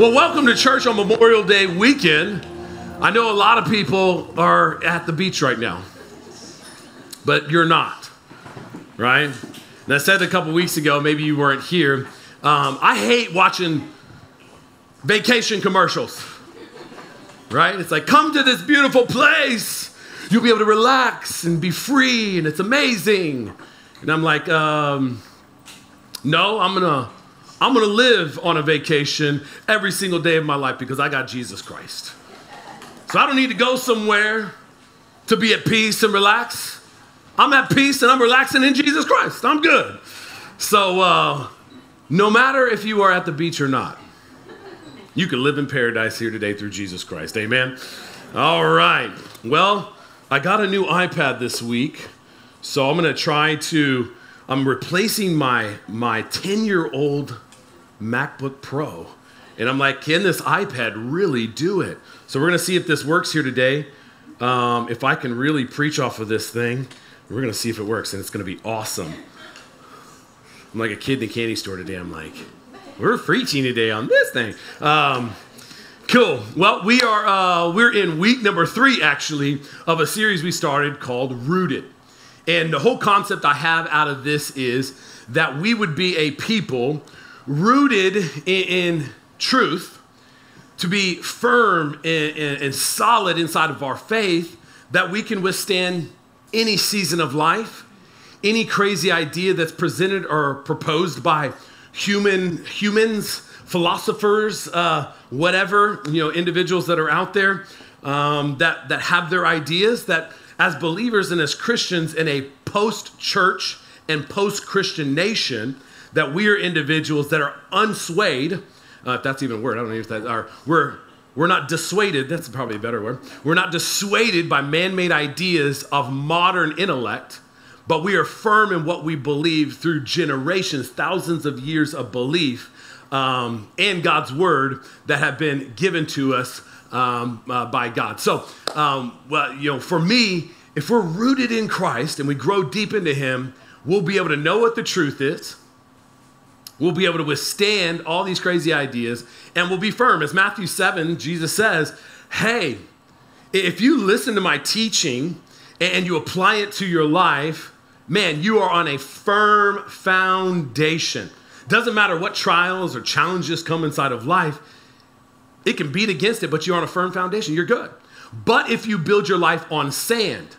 Well, welcome to church on Memorial Day weekend. I know a lot of people are at the beach right now, but you're not, right? And I said a couple weeks ago, maybe you weren't here. Um, I hate watching vacation commercials, right? It's like, come to this beautiful place. You'll be able to relax and be free, and it's amazing. And I'm like, um, no, I'm gonna I'm gonna live on a vacation every single day of my life because I got Jesus Christ. So I don't need to go somewhere to be at peace and relax. I'm at peace and I'm relaxing in Jesus Christ. I'm good. So uh, no matter if you are at the beach or not, you can live in paradise here today through Jesus Christ. Amen. All right. Well, I got a new iPad this week, so I'm gonna try to. I'm replacing my my 10 year old MacBook Pro. And I'm like, can this iPad really do it? So we're going to see if this works here today. Um, if I can really preach off of this thing, we're going to see if it works, and it's going to be awesome. I'm like a kid in the candy store today. I'm like, we're preaching today on this thing. Um, cool. Well, we are uh, we're in week number three actually of a series we started called Rooted, and the whole concept I have out of this is that we would be a people rooted in, in truth, to be firm and, and, and solid inside of our faith, that we can withstand any season of life, any crazy idea that's presented or proposed by human humans, philosophers, uh, whatever you know, individuals that are out there um, that that have their ideas. That as believers and as Christians in a post-church and post-Christian nation, that we are individuals that are unswayed, uh, if that's even a word, I don't know if that are, we're, we're not dissuaded, that's probably a better word. We're not dissuaded by man made ideas of modern intellect, but we are firm in what we believe through generations, thousands of years of belief um, and God's word that have been given to us um, uh, by God. So, um, well, you know, for me, if we're rooted in Christ and we grow deep into Him, we'll be able to know what the truth is We'll be able to withstand all these crazy ideas and we'll be firm. As Matthew 7, Jesus says, Hey, if you listen to my teaching and you apply it to your life, man, you are on a firm foundation. Doesn't matter what trials or challenges come inside of life, it can beat against it, but you're on a firm foundation. You're good. But if you build your life on sand,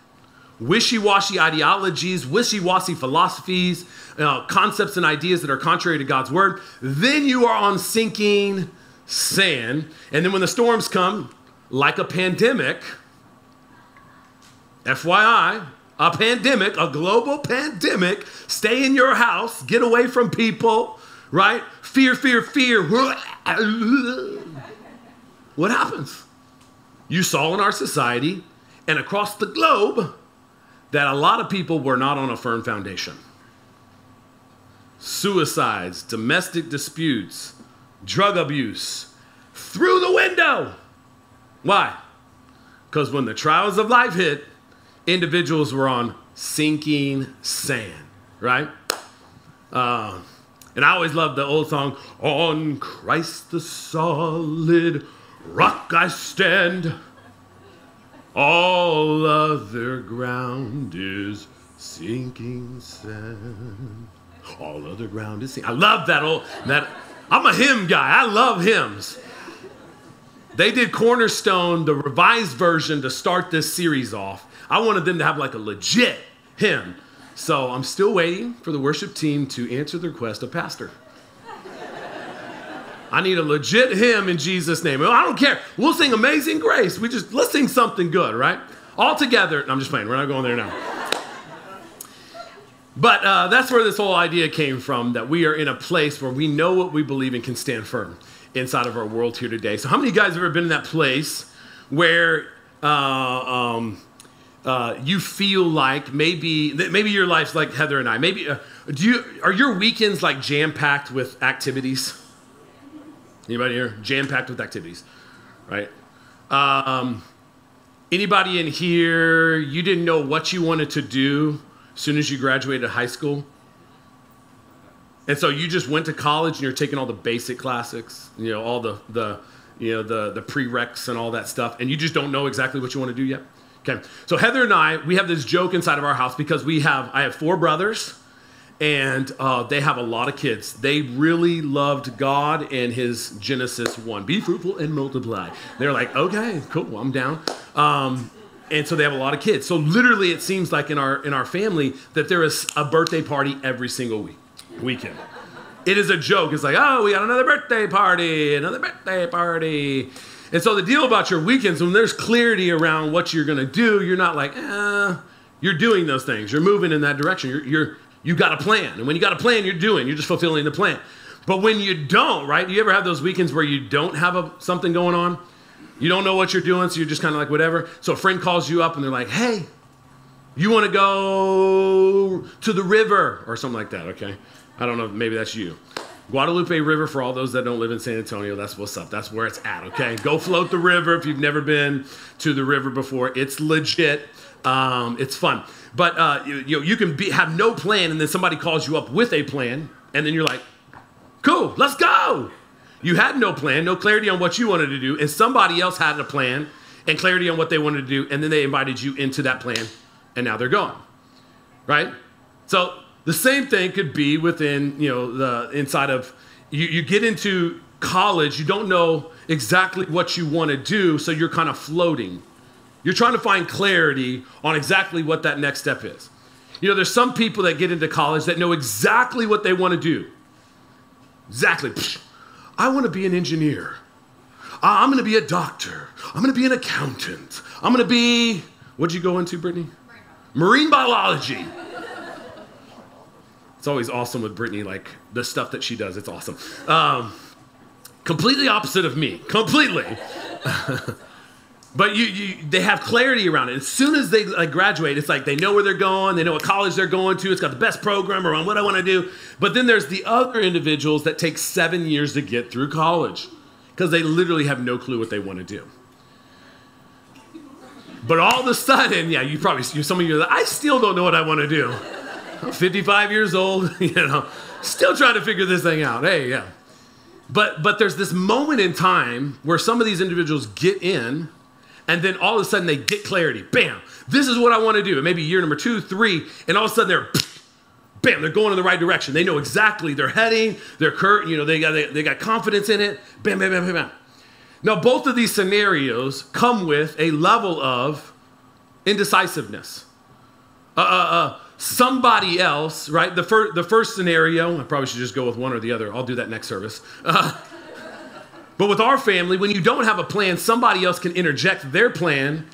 wishy washy ideologies, wishy washy philosophies, uh, concepts and ideas that are contrary to God's word, then you are on sinking sand. And then when the storms come, like a pandemic, FYI, a pandemic, a global pandemic, stay in your house, get away from people, right? Fear, fear, fear. What happens? You saw in our society and across the globe that a lot of people were not on a firm foundation. Suicides, domestic disputes, drug abuse, through the window. Why? Because when the trials of life hit, individuals were on sinking sand, right? Uh, and I always loved the old song, On Christ the solid rock I stand. All other ground is sinking sand. All other ground is sinking. I love that old that. I'm a hymn guy. I love hymns. They did Cornerstone, the revised version, to start this series off. I wanted them to have like a legit hymn. So I'm still waiting for the worship team to answer the request of pastor. I need a legit hymn in Jesus' name. I don't care. We'll sing Amazing Grace. We just, let's sing something good, right? All together. I'm just playing. We're not going there now. But uh, that's where this whole idea came from that we are in a place where we know what we believe and can stand firm inside of our world here today. So, how many of you guys have ever been in that place where uh, um, uh, you feel like maybe maybe your life's like Heather and I? Maybe uh, do you are your weekends like jam packed with activities? Anybody here? Jam packed with activities, right? Um, anybody in here, you didn't know what you wanted to do as soon as you graduated high school? And so you just went to college and you're taking all the basic classics, you know, all the the you know the the prereqs and all that stuff, and you just don't know exactly what you want to do yet. Okay, so Heather and I, we have this joke inside of our house because we have I have four brothers, and uh, they have a lot of kids. They really loved God and His Genesis one: be fruitful and multiply. They're like, okay, cool, I'm down. Um, and so they have a lot of kids. So literally, it seems like in our in our family that there is a birthday party every single week weekend. It is a joke. It's like, oh, we got another birthday party, another birthday party. And so the deal about your weekends, when there's clarity around what you're gonna do, you're not like, eh, you're doing those things. You're moving in that direction. You're, you're you got a plan. And when you got a plan, you're doing, you're just fulfilling the plan. But when you don't, right? You ever have those weekends where you don't have a, something going on? You don't know what you're doing, so you're just kind of like whatever. So a friend calls you up and they're like, hey, you want to go to the river or something like that, okay? I don't know, maybe that's you. Guadalupe River, for all those that don't live in San Antonio, that's what's up. That's where it's at, okay? Go float the river if you've never been to the river before. It's legit. Um, it's fun. But uh, you, you, you can be, have no plan, and then somebody calls you up with a plan, and then you're like, cool, let's go. You had no plan, no clarity on what you wanted to do, and somebody else had a plan and clarity on what they wanted to do, and then they invited you into that plan, and now they're gone. Right? So the same thing could be within, you know, the inside of you, you get into college, you don't know exactly what you want to do, so you're kind of floating. You're trying to find clarity on exactly what that next step is. You know, there's some people that get into college that know exactly what they want to do. Exactly. I want to be an engineer. I'm going to be a doctor. I'm going to be an accountant. I'm going to be, what'd you go into, Brittany? Marine biology. It's always awesome with Brittany, like the stuff that she does. It's awesome. Um, completely opposite of me, completely. but you, you, they have clarity around it. As soon as they like, graduate, it's like they know where they're going, they know what college they're going to. It's got the best program around what I want to do. But then there's the other individuals that take seven years to get through college because they literally have no clue what they want to do. But all of a sudden, yeah, you probably some of you are like, I still don't know what I want to do. I'm 55 years old, you know, still trying to figure this thing out. Hey, yeah. But but there's this moment in time where some of these individuals get in, and then all of a sudden they get clarity. Bam! This is what I want to do. And maybe year number two, three, and all of a sudden they're bam, they're going in the right direction. They know exactly they're heading, they're cur- you know, they got they, they got confidence in it. Bam, bam, bam, bam, bam. Now, both of these scenarios come with a level of indecisiveness. Uh, uh, uh, somebody else, right? The, fir- the first scenario, I probably should just go with one or the other. I'll do that next service. Uh, but with our family, when you don't have a plan, somebody else can interject their plan,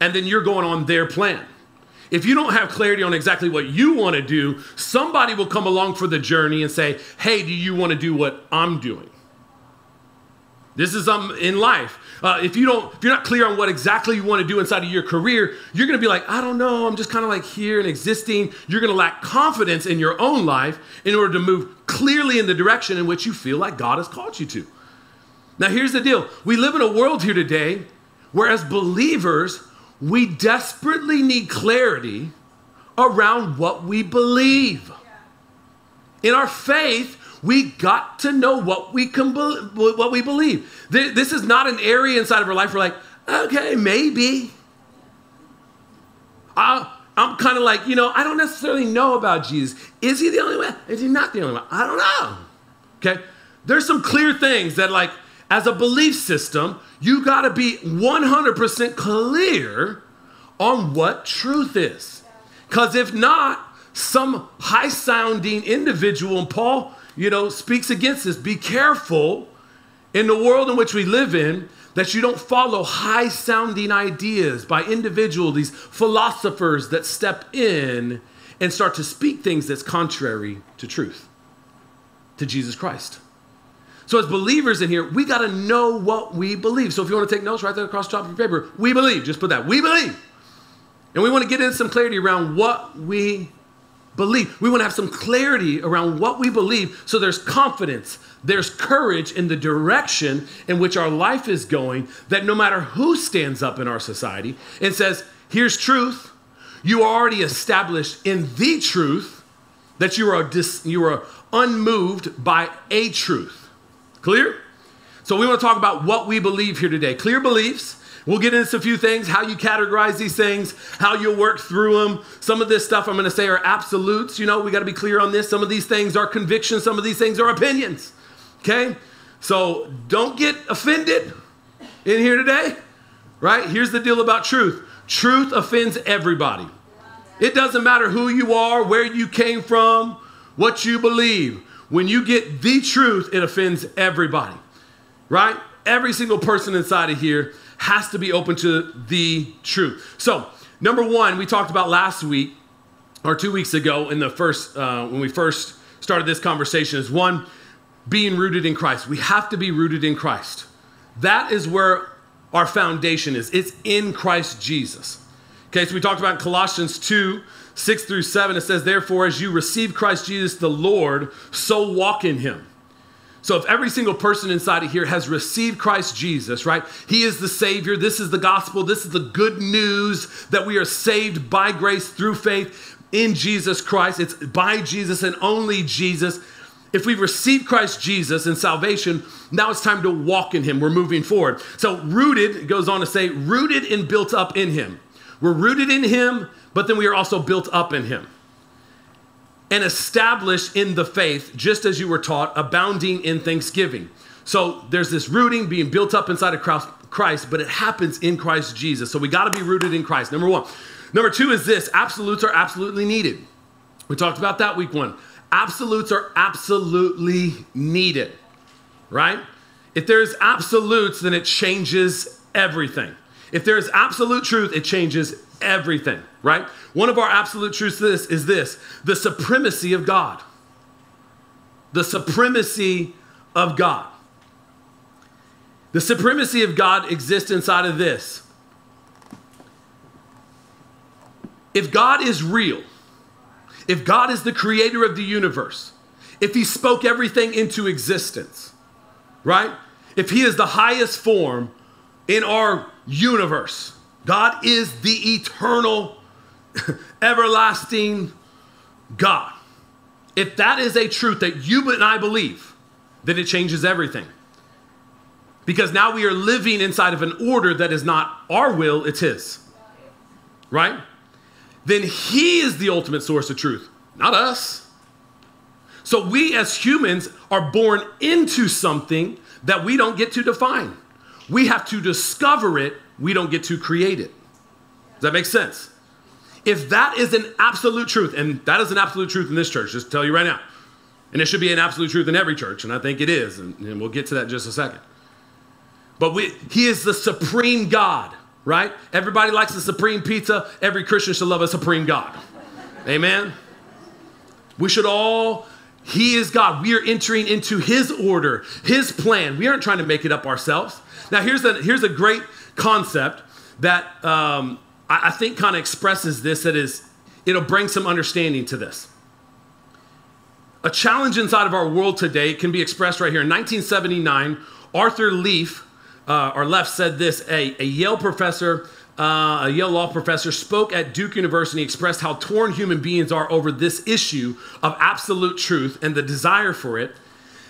and then you're going on their plan. If you don't have clarity on exactly what you want to do, somebody will come along for the journey and say, Hey, do you want to do what I'm doing? This is um, in life. Uh, if you don't, if you're not clear on what exactly you want to do inside of your career, you're going to be like, I don't know. I'm just kind of like here and existing. You're going to lack confidence in your own life in order to move clearly in the direction in which you feel like God has called you to. Now, here's the deal: we live in a world here today where, as believers, we desperately need clarity around what we believe. In our faith, we got to know what we can be- what we believe. This is not an area inside of our life where like, okay, maybe. I, I'm kind of like, you know, I don't necessarily know about Jesus. Is he the only way? Is he not the only one? I don't know. Okay? There's some clear things that, like, as a belief system, you got to be 100% clear on what truth is. Because if not, some high sounding individual, and Paul you know, speaks against this. Be careful in the world in which we live in that you don't follow high sounding ideas by individuals, these philosophers that step in and start to speak things that's contrary to truth, to Jesus Christ. So, as believers in here, we got to know what we believe. So, if you want to take notes, write that across the top of your paper. We believe. Just put that. We believe. And we want to get in some clarity around what we believe. We want to have some clarity around what we believe so there's confidence, there's courage in the direction in which our life is going, that no matter who stands up in our society and says, here's truth, you are already established in the truth, that you are, dis, you are unmoved by a truth. Clear? So we want to talk about what we believe here today. Clear beliefs. We'll get into a few things, how you categorize these things, how you'll work through them. Some of this stuff I'm going to say are absolutes. You know, we got to be clear on this. Some of these things are convictions, some of these things are opinions. Okay? So don't get offended in here today, right? Here's the deal about truth truth offends everybody. It doesn't matter who you are, where you came from, what you believe. When you get the truth, it offends everybody, right? Every single person inside of here has to be open to the truth. So, number one, we talked about last week or two weeks ago in the first, uh, when we first started this conversation, is one, being rooted in Christ. We have to be rooted in Christ. That is where our foundation is. It's in Christ Jesus. Okay, so we talked about Colossians 2 6 through 7. It says, Therefore, as you receive Christ Jesus the Lord, so walk in him. So, if every single person inside of here has received Christ Jesus, right? He is the Savior. This is the gospel. This is the good news that we are saved by grace through faith in Jesus Christ. It's by Jesus and only Jesus. If we've received Christ Jesus in salvation, now it's time to walk in Him. We're moving forward. So, rooted, goes on to say, rooted and built up in Him. We're rooted in Him, but then we are also built up in Him. And established in the faith, just as you were taught, abounding in thanksgiving. So there's this rooting, being built up inside of Christ, but it happens in Christ Jesus. So we got to be rooted in Christ, number one. Number two is this absolutes are absolutely needed. We talked about that week one. Absolutes are absolutely needed, right? If there's absolutes, then it changes everything. If there's absolute truth, it changes everything, right? One of our absolute truths this is this the supremacy of God. The supremacy of God. The supremacy of God exists inside of this. If God is real, if God is the creator of the universe, if he spoke everything into existence, right? If he is the highest form in our universe. God is the eternal, everlasting God. If that is a truth that you and I believe, then it changes everything. Because now we are living inside of an order that is not our will, it's His. Right? Then He is the ultimate source of truth, not us. So we as humans are born into something that we don't get to define. We have to discover it, we don't get to create it. Does that make sense? If that is an absolute truth, and that is an absolute truth in this church, just tell you right now, and it should be an absolute truth in every church, and I think it is, and, and we'll get to that in just a second. But we, He is the supreme God, right? Everybody likes the supreme pizza. Every Christian should love a supreme God. Amen? We should all he is God. We are entering into His order, His plan. We aren't trying to make it up ourselves. Now, here's a, here's a great concept that um, I, I think kind of expresses this that is, it'll bring some understanding to this. A challenge inside of our world today can be expressed right here. In 1979, Arthur Leaf, uh, or Leff, said this a, a Yale professor uh, a Yale law professor, spoke at Duke University, expressed how torn human beings are over this issue of absolute truth and the desire for it,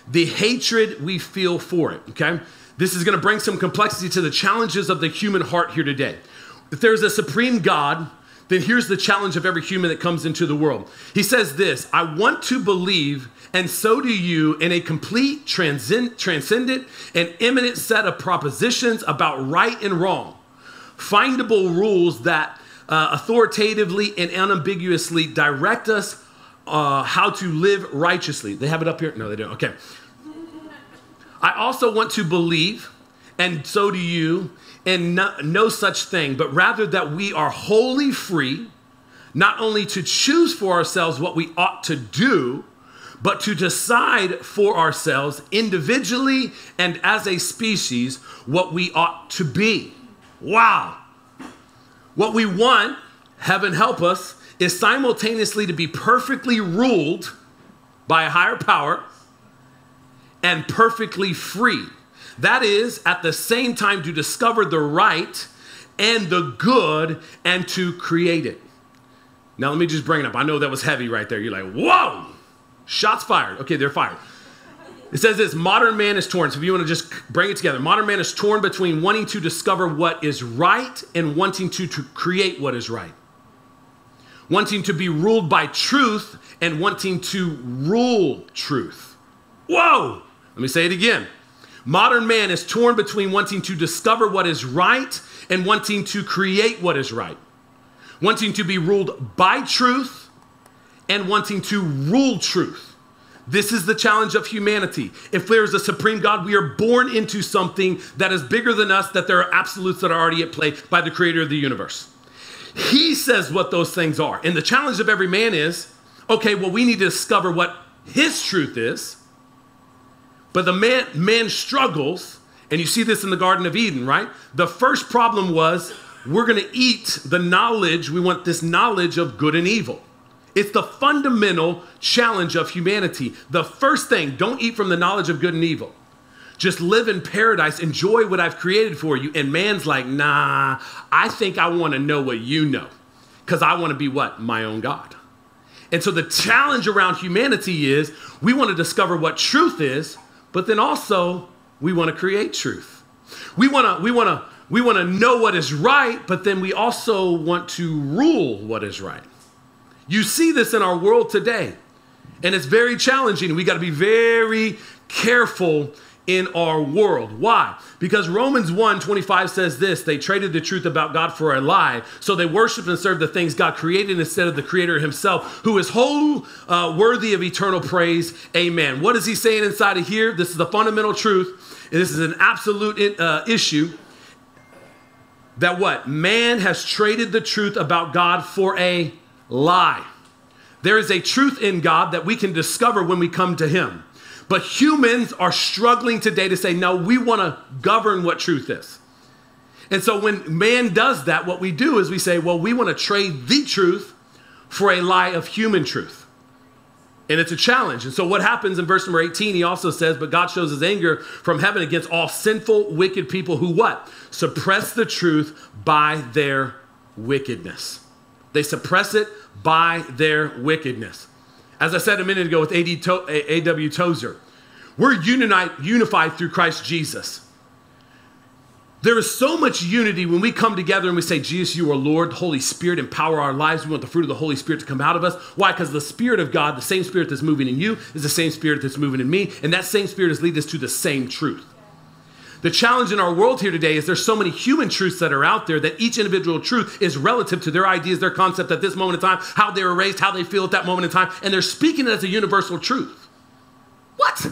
the hatred we feel for it. Okay? This is going to bring some complexity to the challenges of the human heart here today. If there's a supreme God, then here's the challenge of every human that comes into the world. He says this I want to believe, and so do you, in a complete, transcend, transcendent, and immanent set of propositions about right and wrong findable rules that uh, authoritatively and unambiguously direct us uh, how to live righteously. They have it up here? No, they don't. Okay. I also want to believe, and so do you, in no, no such thing, but rather that we are wholly free, not only to choose for ourselves what we ought to do, but to decide for ourselves individually and as a species what we ought to be. Wow. What we want, heaven help us, is simultaneously to be perfectly ruled by a higher power and perfectly free. That is, at the same time, to discover the right and the good and to create it. Now, let me just bring it up. I know that was heavy right there. You're like, whoa, shots fired. Okay, they're fired. It says this modern man is torn. So if you want to just bring it together, modern man is torn between wanting to discover what is right and wanting to, to create what is right. Wanting to be ruled by truth and wanting to rule truth. Whoa! Let me say it again. Modern man is torn between wanting to discover what is right and wanting to create what is right. Wanting to be ruled by truth and wanting to rule truth. This is the challenge of humanity. If there is a supreme God, we are born into something that is bigger than us, that there are absolutes that are already at play by the creator of the universe. He says what those things are. And the challenge of every man is okay, well, we need to discover what his truth is. But the man, man struggles, and you see this in the Garden of Eden, right? The first problem was we're going to eat the knowledge, we want this knowledge of good and evil. It's the fundamental challenge of humanity. The first thing, don't eat from the knowledge of good and evil. Just live in paradise, enjoy what I've created for you. And man's like, nah, I think I want to know what you know. Because I want to be what? My own God. And so the challenge around humanity is we want to discover what truth is, but then also we want to create truth. We want to, we want to, we want to know what is right, but then we also want to rule what is right. You see this in our world today, and it's very challenging. We got to be very careful in our world. Why? Because Romans 1 25 says this they traded the truth about God for a lie. So they worship and serve the things God created instead of the Creator Himself, who is whole, uh, worthy of eternal praise. Amen. What is He saying inside of here? This is the fundamental truth. and This is an absolute uh, issue that what? Man has traded the truth about God for a lie. There is a truth in God that we can discover when we come to Him. But humans are struggling today to say, no, we want to govern what truth is. And so when man does that, what we do is we say, well, we want to trade the truth for a lie of human truth. And it's a challenge. And so what happens in verse number 18, he also says, but God shows his anger from heaven against all sinful, wicked people who what? Suppress the truth by their wickedness. They suppress it by their wickedness. As I said a minute ago with A.W. Tozer, we're unified through Christ Jesus. There is so much unity when we come together and we say, Jesus, you are Lord, the Holy Spirit, empower our lives. We want the fruit of the Holy Spirit to come out of us. Why? Because the Spirit of God, the same Spirit that's moving in you, is the same Spirit that's moving in me. And that same Spirit is leading us to the same truth. The challenge in our world here today is there's so many human truths that are out there that each individual truth is relative to their ideas, their concept at this moment in time, how they were raised, how they feel at that moment in time, and they're speaking it as a universal truth. What?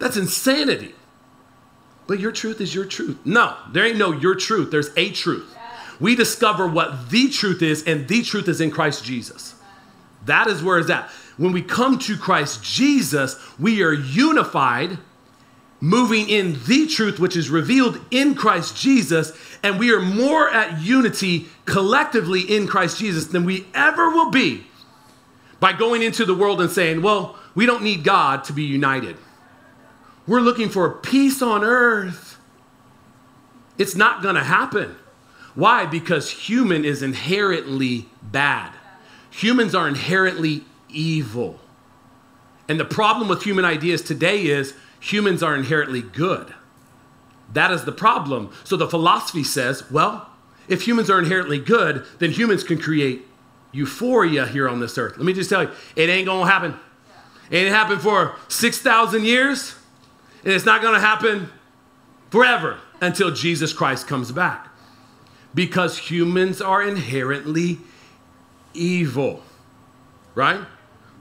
That's insanity. But your truth is your truth. No, there ain't no your truth. There's a truth. We discover what the truth is, and the truth is in Christ Jesus. That is where it's at. When we come to Christ Jesus, we are unified moving in the truth which is revealed in Christ Jesus, and we are more at unity collectively in Christ Jesus than we ever will be by going into the world and saying, well, we don't need God to be united. We're looking for peace on earth. It's not going to happen. Why? Because human is inherently bad. Humans are inherently evil. And the problem with human ideas today is humans are inherently good. That is the problem. So the philosophy says, well, if humans are inherently good, then humans can create euphoria here on this earth. Let me just tell you, it ain't gonna happen. It ain't happened for 6,000 years, and it's not gonna happen forever until Jesus Christ comes back. Because humans are inherently evil, right?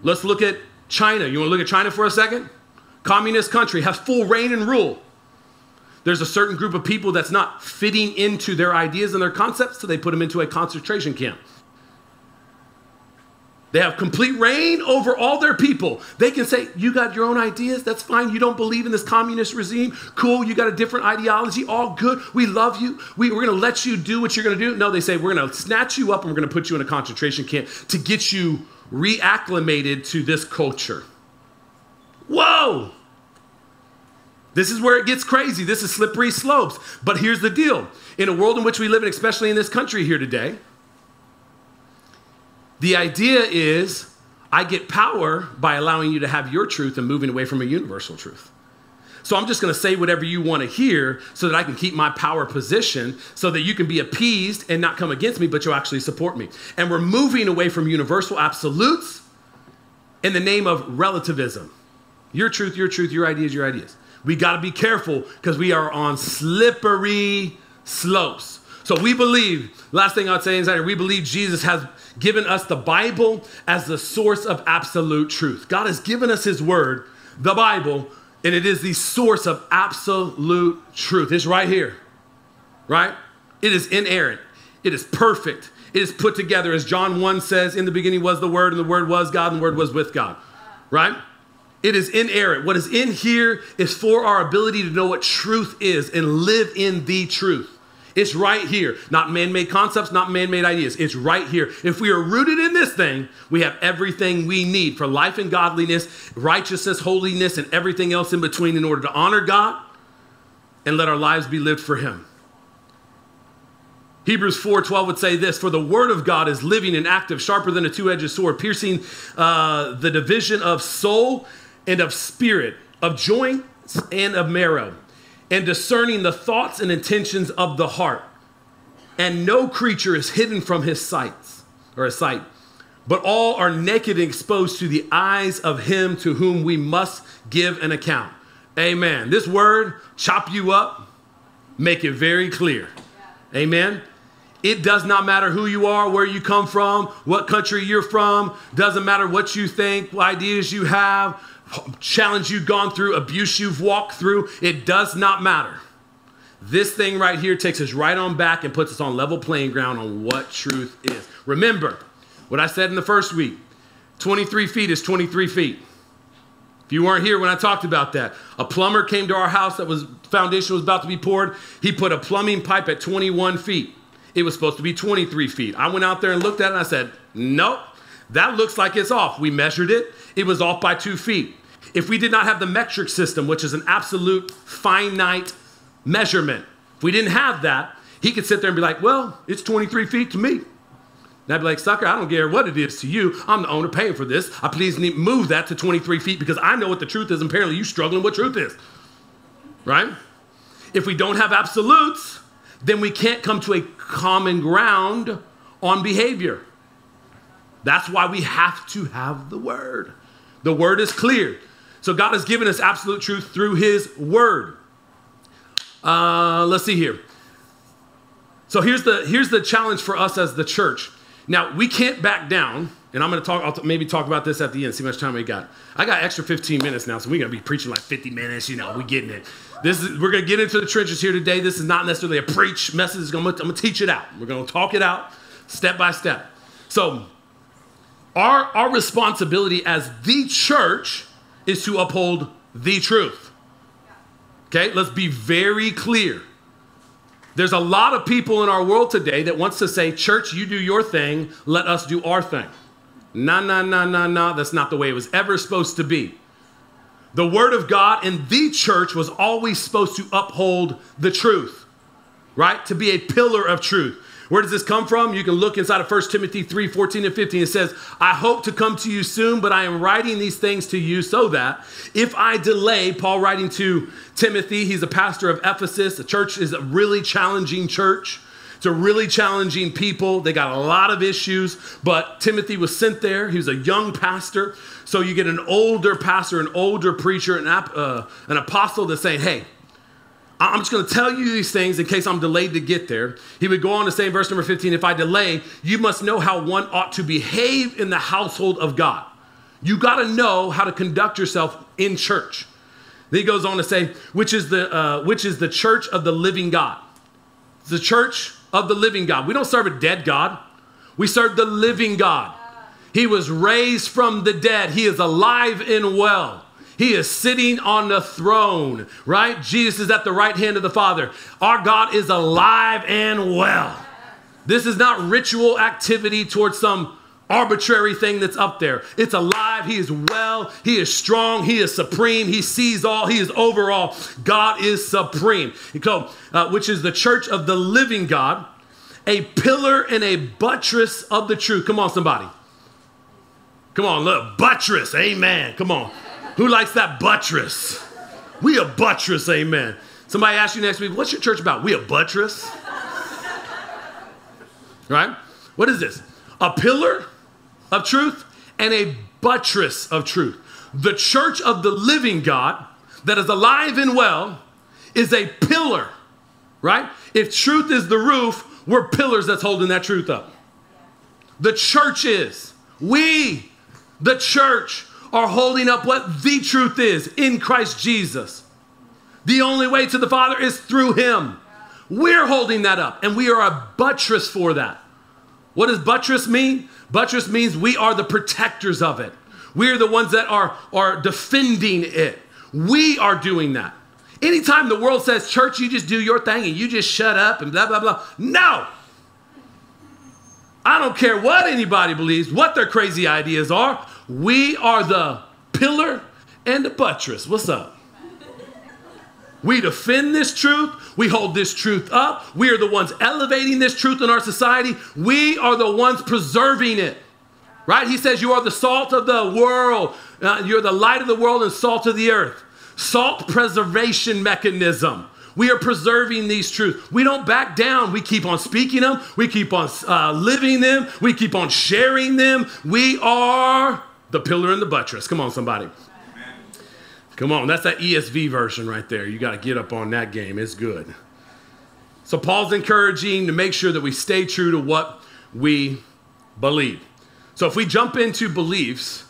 Let's look at China. You wanna look at China for a second? Communist country, has full reign and rule. There's a certain group of people that's not fitting into their ideas and their concepts, so they put them into a concentration camp. They have complete reign over all their people. They can say, You got your own ideas, that's fine. You don't believe in this communist regime, cool. You got a different ideology, all good. We love you. We, are going to let you do what you're going to do. No, they say, We're going to snatch you up and we're going to put you in a concentration camp to get you reacclimated to this culture. Whoa! This is where it gets crazy. This is slippery slopes. But here's the deal in a world in which we live in, especially in this country here today, The idea is I get power by allowing you to have your truth and moving away from a universal truth. So I'm just going to say whatever you want to hear so that I can keep my power position so that you can be appeased and not come against me, but you'll actually support me. And we're moving away from universal absolutes in the name of relativism. Your truth, your truth, your ideas, your ideas. We got to be careful because we are on slippery slopes. So we believe, last thing I'd say inside we believe Jesus has given us the Bible as the source of absolute truth. God has given us his word, the Bible, and it is the source of absolute truth. It's right here, right? It is inerrant, it is perfect, it is put together. As John 1 says, in the beginning was the Word, and the Word was God, and the Word was with God, right? It is inerrant. What is in here is for our ability to know what truth is and live in the truth. It's right here. Not man made concepts, not man made ideas. It's right here. If we are rooted in this thing, we have everything we need for life and godliness, righteousness, holiness, and everything else in between in order to honor God and let our lives be lived for Him. Hebrews 4:12 would say this, for the word of God is living and active, sharper than a two-edged sword, piercing uh, the division of soul and of spirit, of joints and of marrow and discerning the thoughts and intentions of the heart. And no creature is hidden from his sight or his sight, but all are naked and exposed to the eyes of him to whom we must give an account. Amen. This word, chop you up, make it very clear. Amen. It does not matter who you are, where you come from, what country you're from, doesn't matter what you think, what ideas you have, challenge you've gone through, abuse you've walked through, it does not matter. This thing right here takes us right on back and puts us on level playing ground on what truth is. Remember what I said in the first week 23 feet is 23 feet. If you weren't here when I talked about that, a plumber came to our house that was foundation was about to be poured. He put a plumbing pipe at 21 feet. It was supposed to be 23 feet. I went out there and looked at it and I said, Nope, that looks like it's off. We measured it, it was off by two feet. If we did not have the metric system, which is an absolute finite measurement, if we didn't have that, he could sit there and be like, well, it's 23 feet to me. And I'd be like, sucker, I don't care what it is to you. I'm the owner paying for this. I please need move that to 23 feet because I know what the truth is. Apparently you struggling what truth is. Right? If we don't have absolutes, then we can't come to a common ground on behavior. That's why we have to have the word. The word is clear. So God has given us absolute truth through His Word. Uh, let's see here. So here's the here's the challenge for us as the church. Now we can't back down, and I'm going to talk. I'll maybe talk about this at the end. See how much time we got. I got extra 15 minutes now, so we're going to be preaching like 50 minutes. You know, we getting it. This is we're going to get into the trenches here today. This is not necessarily a preach message. I'm going to teach it out. We're going to talk it out step by step. So our our responsibility as the church is to uphold the truth. Okay, let's be very clear. There's a lot of people in our world today that wants to say, "Church, you do your thing, let us do our thing." No, no, no, no, no. That's not the way it was ever supposed to be. The word of God in the church was always supposed to uphold the truth, right? To be a pillar of truth. Where does this come from? You can look inside of 1 Timothy 3 14 and 15. It says, I hope to come to you soon, but I am writing these things to you so that if I delay, Paul writing to Timothy, he's a pastor of Ephesus. The church is a really challenging church. It's a really challenging people. They got a lot of issues, but Timothy was sent there. He was a young pastor. So you get an older pastor, an older preacher, an, uh, an apostle that's saying, hey, I'm just going to tell you these things in case I'm delayed to get there. He would go on to say in verse number 15, if I delay, you must know how one ought to behave in the household of God. You got to know how to conduct yourself in church. Then he goes on to say, which is the uh, which is the church of the living God. The church of the living God. We don't serve a dead God. We serve the living God. He was raised from the dead. He is alive and well. He is sitting on the throne, right? Jesus is at the right hand of the Father. Our God is alive and well. This is not ritual activity towards some arbitrary thing that's up there. It's alive. He is well. He is strong. He is supreme. He sees all. He is over all. God is supreme. Go, uh, which is the church of the living God, a pillar and a buttress of the truth. Come on, somebody. Come on, look, buttress, amen. Come on. Who likes that buttress? We a buttress, amen. Somebody asks you next week, what's your church about? We a buttress? right? What is this? A pillar of truth and a buttress of truth. The church of the living God that is alive and well is a pillar, right? If truth is the roof, we're pillars that's holding that truth up. The church is. We, the church, are holding up what the truth is in Christ Jesus. The only way to the Father is through Him. We're holding that up, and we are a buttress for that. What does buttress mean? Buttress means we are the protectors of it. We are the ones that are, are defending it. We are doing that. Anytime the world says, church, you just do your thing and you just shut up and blah, blah, blah. No. I don't care what anybody believes, what their crazy ideas are. We are the pillar and the buttress. What's up? We defend this truth. We hold this truth up. We are the ones elevating this truth in our society. We are the ones preserving it. Right? He says, You are the salt of the world. Uh, you're the light of the world and salt of the earth. Salt preservation mechanism. We are preserving these truths. We don't back down. We keep on speaking them. We keep on uh, living them. We keep on sharing them. We are the pillar and the buttress. Come on, somebody. Come on, that's that ESV version right there. You got to get up on that game. It's good. So, Paul's encouraging to make sure that we stay true to what we believe. So, if we jump into beliefs,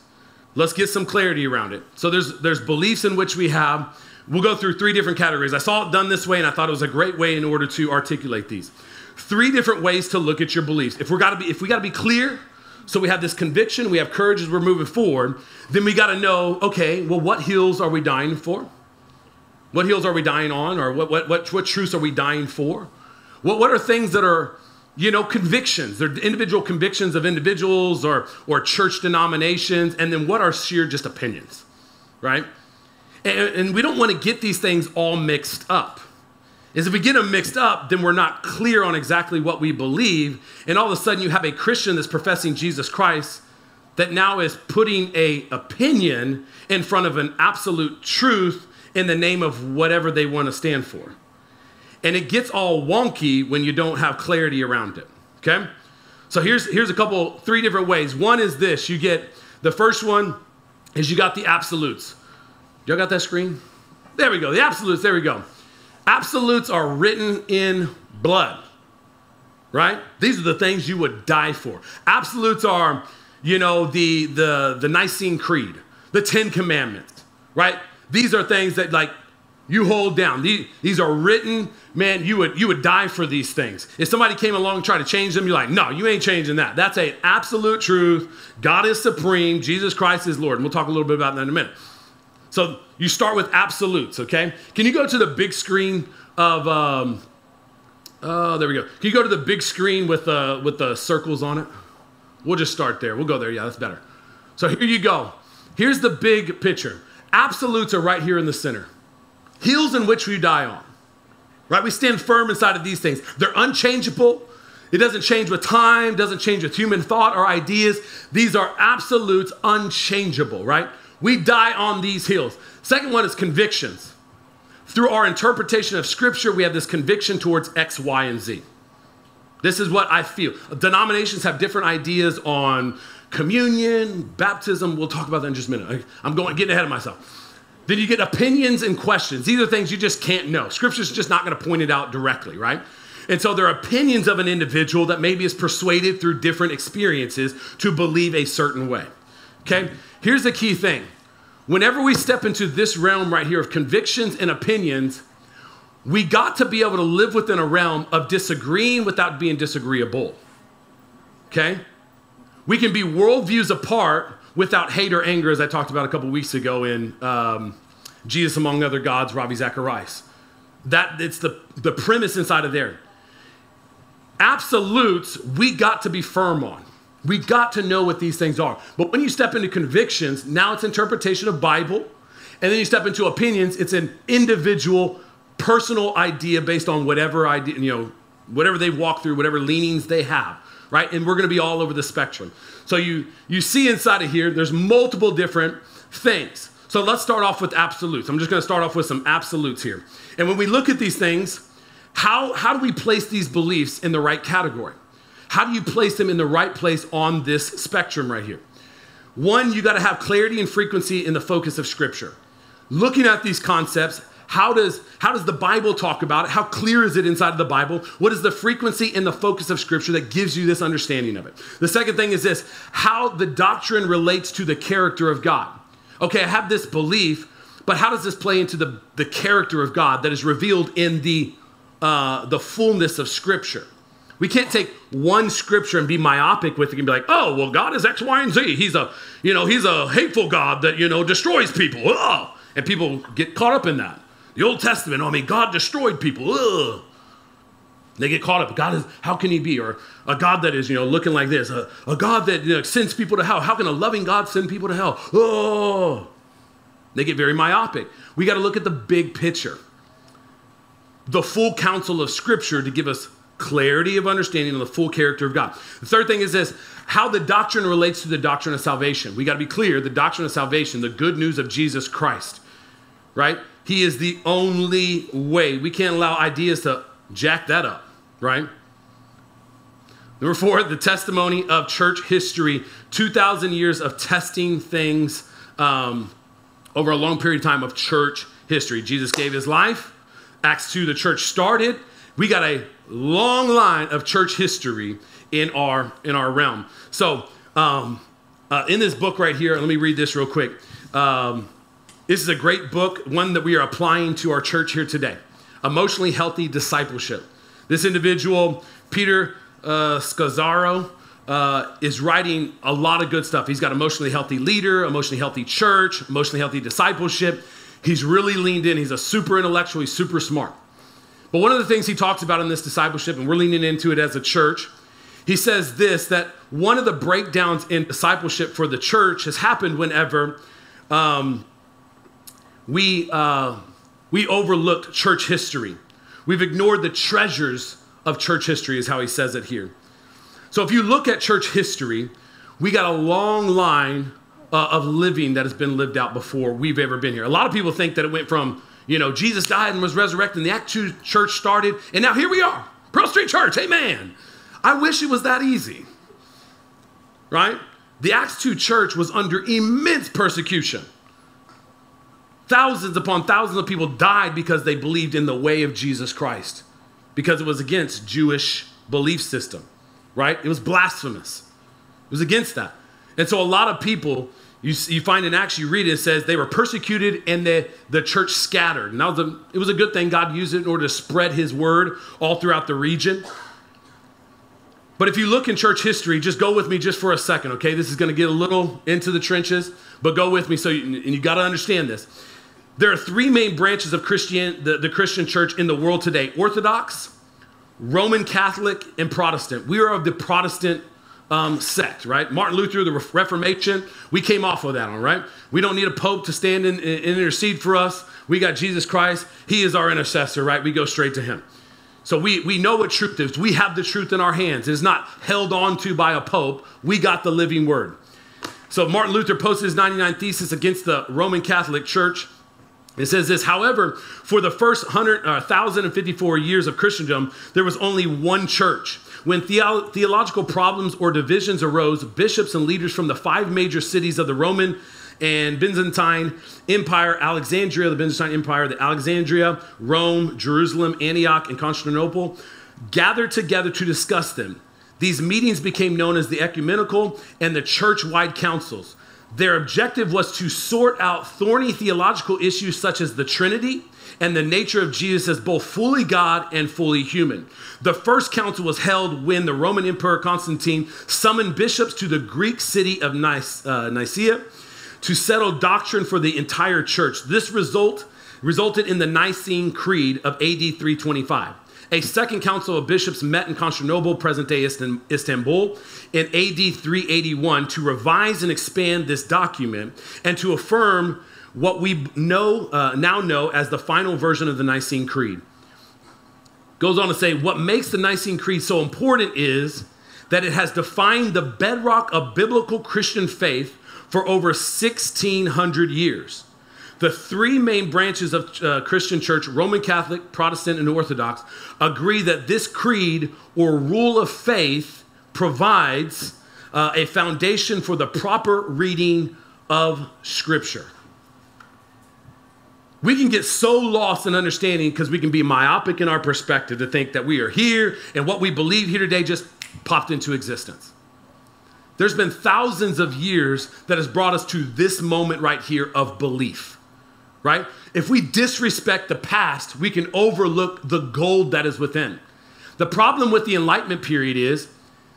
let's get some clarity around it. So, there's, there's beliefs in which we have. We'll go through three different categories. I saw it done this way, and I thought it was a great way in order to articulate these. Three different ways to look at your beliefs. If we're got to be, if we got to be clear so we have this conviction, we have courage as we're moving forward. Then we got to know, okay, well, what hills are we dying for? What hills are we dying on? Or what, what, what, what truths are we dying for? What, what are things that are, you know, convictions? They're individual convictions of individuals or, or church denominations. And then what are sheer just opinions, right? And, and we don't want to get these things all mixed up is if we get them mixed up, then we're not clear on exactly what we believe. And all of a sudden, you have a Christian that's professing Jesus Christ that now is putting a opinion in front of an absolute truth in the name of whatever they want to stand for. And it gets all wonky when you don't have clarity around it. Okay? So here's here's a couple three different ways. One is this, you get the first one is you got the absolutes. Y'all got that screen? There we go. The absolutes, there we go. Absolutes are written in blood, right? These are the things you would die for. Absolutes are, you know, the, the, the Nicene Creed, the Ten Commandments, right? These are things that, like, you hold down. These, these are written, man, you would, you would die for these things. If somebody came along and tried to change them, you're like, no, you ain't changing that. That's an absolute truth. God is supreme. Jesus Christ is Lord. And we'll talk a little bit about that in a minute. So you start with absolutes, okay? Can you go to the big screen of, um, oh, there we go. Can you go to the big screen with, uh, with the circles on it? We'll just start there. We'll go there. Yeah, that's better. So here you go. Here's the big picture. Absolutes are right here in the center. Hills in which we die on. Right? We stand firm inside of these things. They're unchangeable. It doesn't change with time, doesn't change with human thought or ideas. These are absolutes unchangeable, right? We die on these hills. Second one is convictions. Through our interpretation of Scripture, we have this conviction towards X, Y, and Z. This is what I feel. Denominations have different ideas on communion, baptism. We'll talk about that in just a minute. I'm going getting ahead of myself. Then you get opinions and questions. These are things you just can't know. Scripture's just not going to point it out directly, right? And so there are opinions of an individual that maybe is persuaded through different experiences to believe a certain way. Okay? Here's the key thing whenever we step into this realm right here of convictions and opinions, we got to be able to live within a realm of disagreeing without being disagreeable. Okay? We can be worldviews apart without hate or anger, as I talked about a couple weeks ago in um, Jesus Among Other Gods, Ravi Zacharias. That it's the, the premise inside of there. Absolutes, we got to be firm on. We got to know what these things are. But when you step into convictions, now it's interpretation of Bible. And then you step into opinions, it's an individual, personal idea based on whatever idea, you know, whatever they've walked through, whatever leanings they have. right? And we're to be all over the spectrum. So you you see inside of here, there's multiple different things. So let's start off with absolutes. I'm just to start off with some absolutes here. And when we look at these things, how how do we place these beliefs in the right category? How do you place them in the right place on this spectrum right here? One, you got to have clarity and frequency in the focus of Scripture. Looking at these concepts, how does, how does the Bible talk about it? How clear is it inside of the Bible? What is the frequency and the focus of Scripture that gives you this understanding of it? The second thing is this how the doctrine relates to the character of God. Okay, I have this belief, but how does this play into the, the character of God that is revealed in the, uh, the fullness of Scripture? We can't take one scripture and be myopic with it and be like, oh, well, God is X, Y, and Z. He's a, you know, he's a hateful God that, you know, destroys people. Ugh. And people get caught up in that. The Old Testament, oh, I mean, God destroyed people. Ugh. They get caught up. God is, how can he be? Or a God that is, you know, looking like this. A, a God that you know, sends people to hell. How can a loving God send people to hell? Oh. They get very myopic. We got to look at the big picture. The full counsel of Scripture to give us clarity of understanding of the full character of God. The third thing is this how the doctrine relates to the doctrine of salvation. We got to be clear the doctrine of salvation, the good news of Jesus Christ, right? He is the only way. We can't allow ideas to jack that up, right? Number four, the testimony of church history 2,000 years of testing things um, over a long period of time of church history. Jesus gave his life. Acts 2, the church started. We got a long line of church history in our in our realm. So um, uh, in this book right here, let me read this real quick. Um, this is a great book, one that we are applying to our church here today. Emotionally healthy discipleship. This individual, Peter uh, Scazzero, uh, is writing a lot of good stuff. He's got emotionally healthy leader, emotionally healthy church, emotionally healthy discipleship. He's really leaned in. He's a super intellectual. He's super smart. But one of the things he talks about in this discipleship, and we're leaning into it as a church, he says this that one of the breakdowns in discipleship for the church has happened whenever um, we, uh, we overlooked church history. We've ignored the treasures of church history, is how he says it here. So if you look at church history, we got a long line uh, of living that has been lived out before we've ever been here. A lot of people think that it went from you know, Jesus died and was resurrected, and the Act 2 church started, and now here we are. Pearl Street Church, amen. I wish it was that easy. Right? The Acts 2 church was under immense persecution. Thousands upon thousands of people died because they believed in the way of Jesus Christ, because it was against Jewish belief system, right? It was blasphemous. It was against that. And so a lot of people you, you find in Acts, you read it, it says they were persecuted and the, the church scattered. And that was a, it was a good thing. God used it in order to spread his word all throughout the region. But if you look in church history, just go with me just for a second, okay? This is going to get a little into the trenches, but go with me. So, you, and you got to understand this. There are three main branches of Christian, the, the Christian church in the world today Orthodox, Roman Catholic, and Protestant. We are of the Protestant um, sect, right? Martin Luther, the Reformation, we came off of that, all right? We don't need a pope to stand and intercede for us. We got Jesus Christ. He is our intercessor, right? We go straight to him. So we, we know what truth is. We have the truth in our hands. It is not held on to by a pope. We got the living word. So Martin Luther posted his 99 Thesis against the Roman Catholic Church. It says this, however, for the first 100, uh, 1,054 years of Christendom, there was only one church. When theo- theological problems or divisions arose, bishops and leaders from the five major cities of the Roman and Byzantine Empire, Alexandria, the Byzantine Empire, the Alexandria, Rome, Jerusalem, Antioch, and Constantinople, gathered together to discuss them. These meetings became known as the ecumenical and the church wide councils. Their objective was to sort out thorny theological issues such as the Trinity, and the nature of Jesus as both fully God and fully human. The first council was held when the Roman Emperor Constantine summoned bishops to the Greek city of Nice, uh, Nicaea to settle doctrine for the entire church. This result resulted in the Nicene Creed of AD 325. A second council of bishops met in Constantinople, present day Istanbul, in AD 381 to revise and expand this document and to affirm what we know uh, now know as the final version of the Nicene Creed. Goes on to say, what makes the Nicene Creed so important is that it has defined the bedrock of biblical Christian faith for over 1,600 years. The three main branches of uh, Christian church, Roman Catholic, Protestant, and Orthodox, agree that this creed or rule of faith provides uh, a foundation for the proper reading of Scripture. We can get so lost in understanding because we can be myopic in our perspective to think that we are here and what we believe here today just popped into existence. There's been thousands of years that has brought us to this moment right here of belief, right? If we disrespect the past, we can overlook the gold that is within. The problem with the Enlightenment period is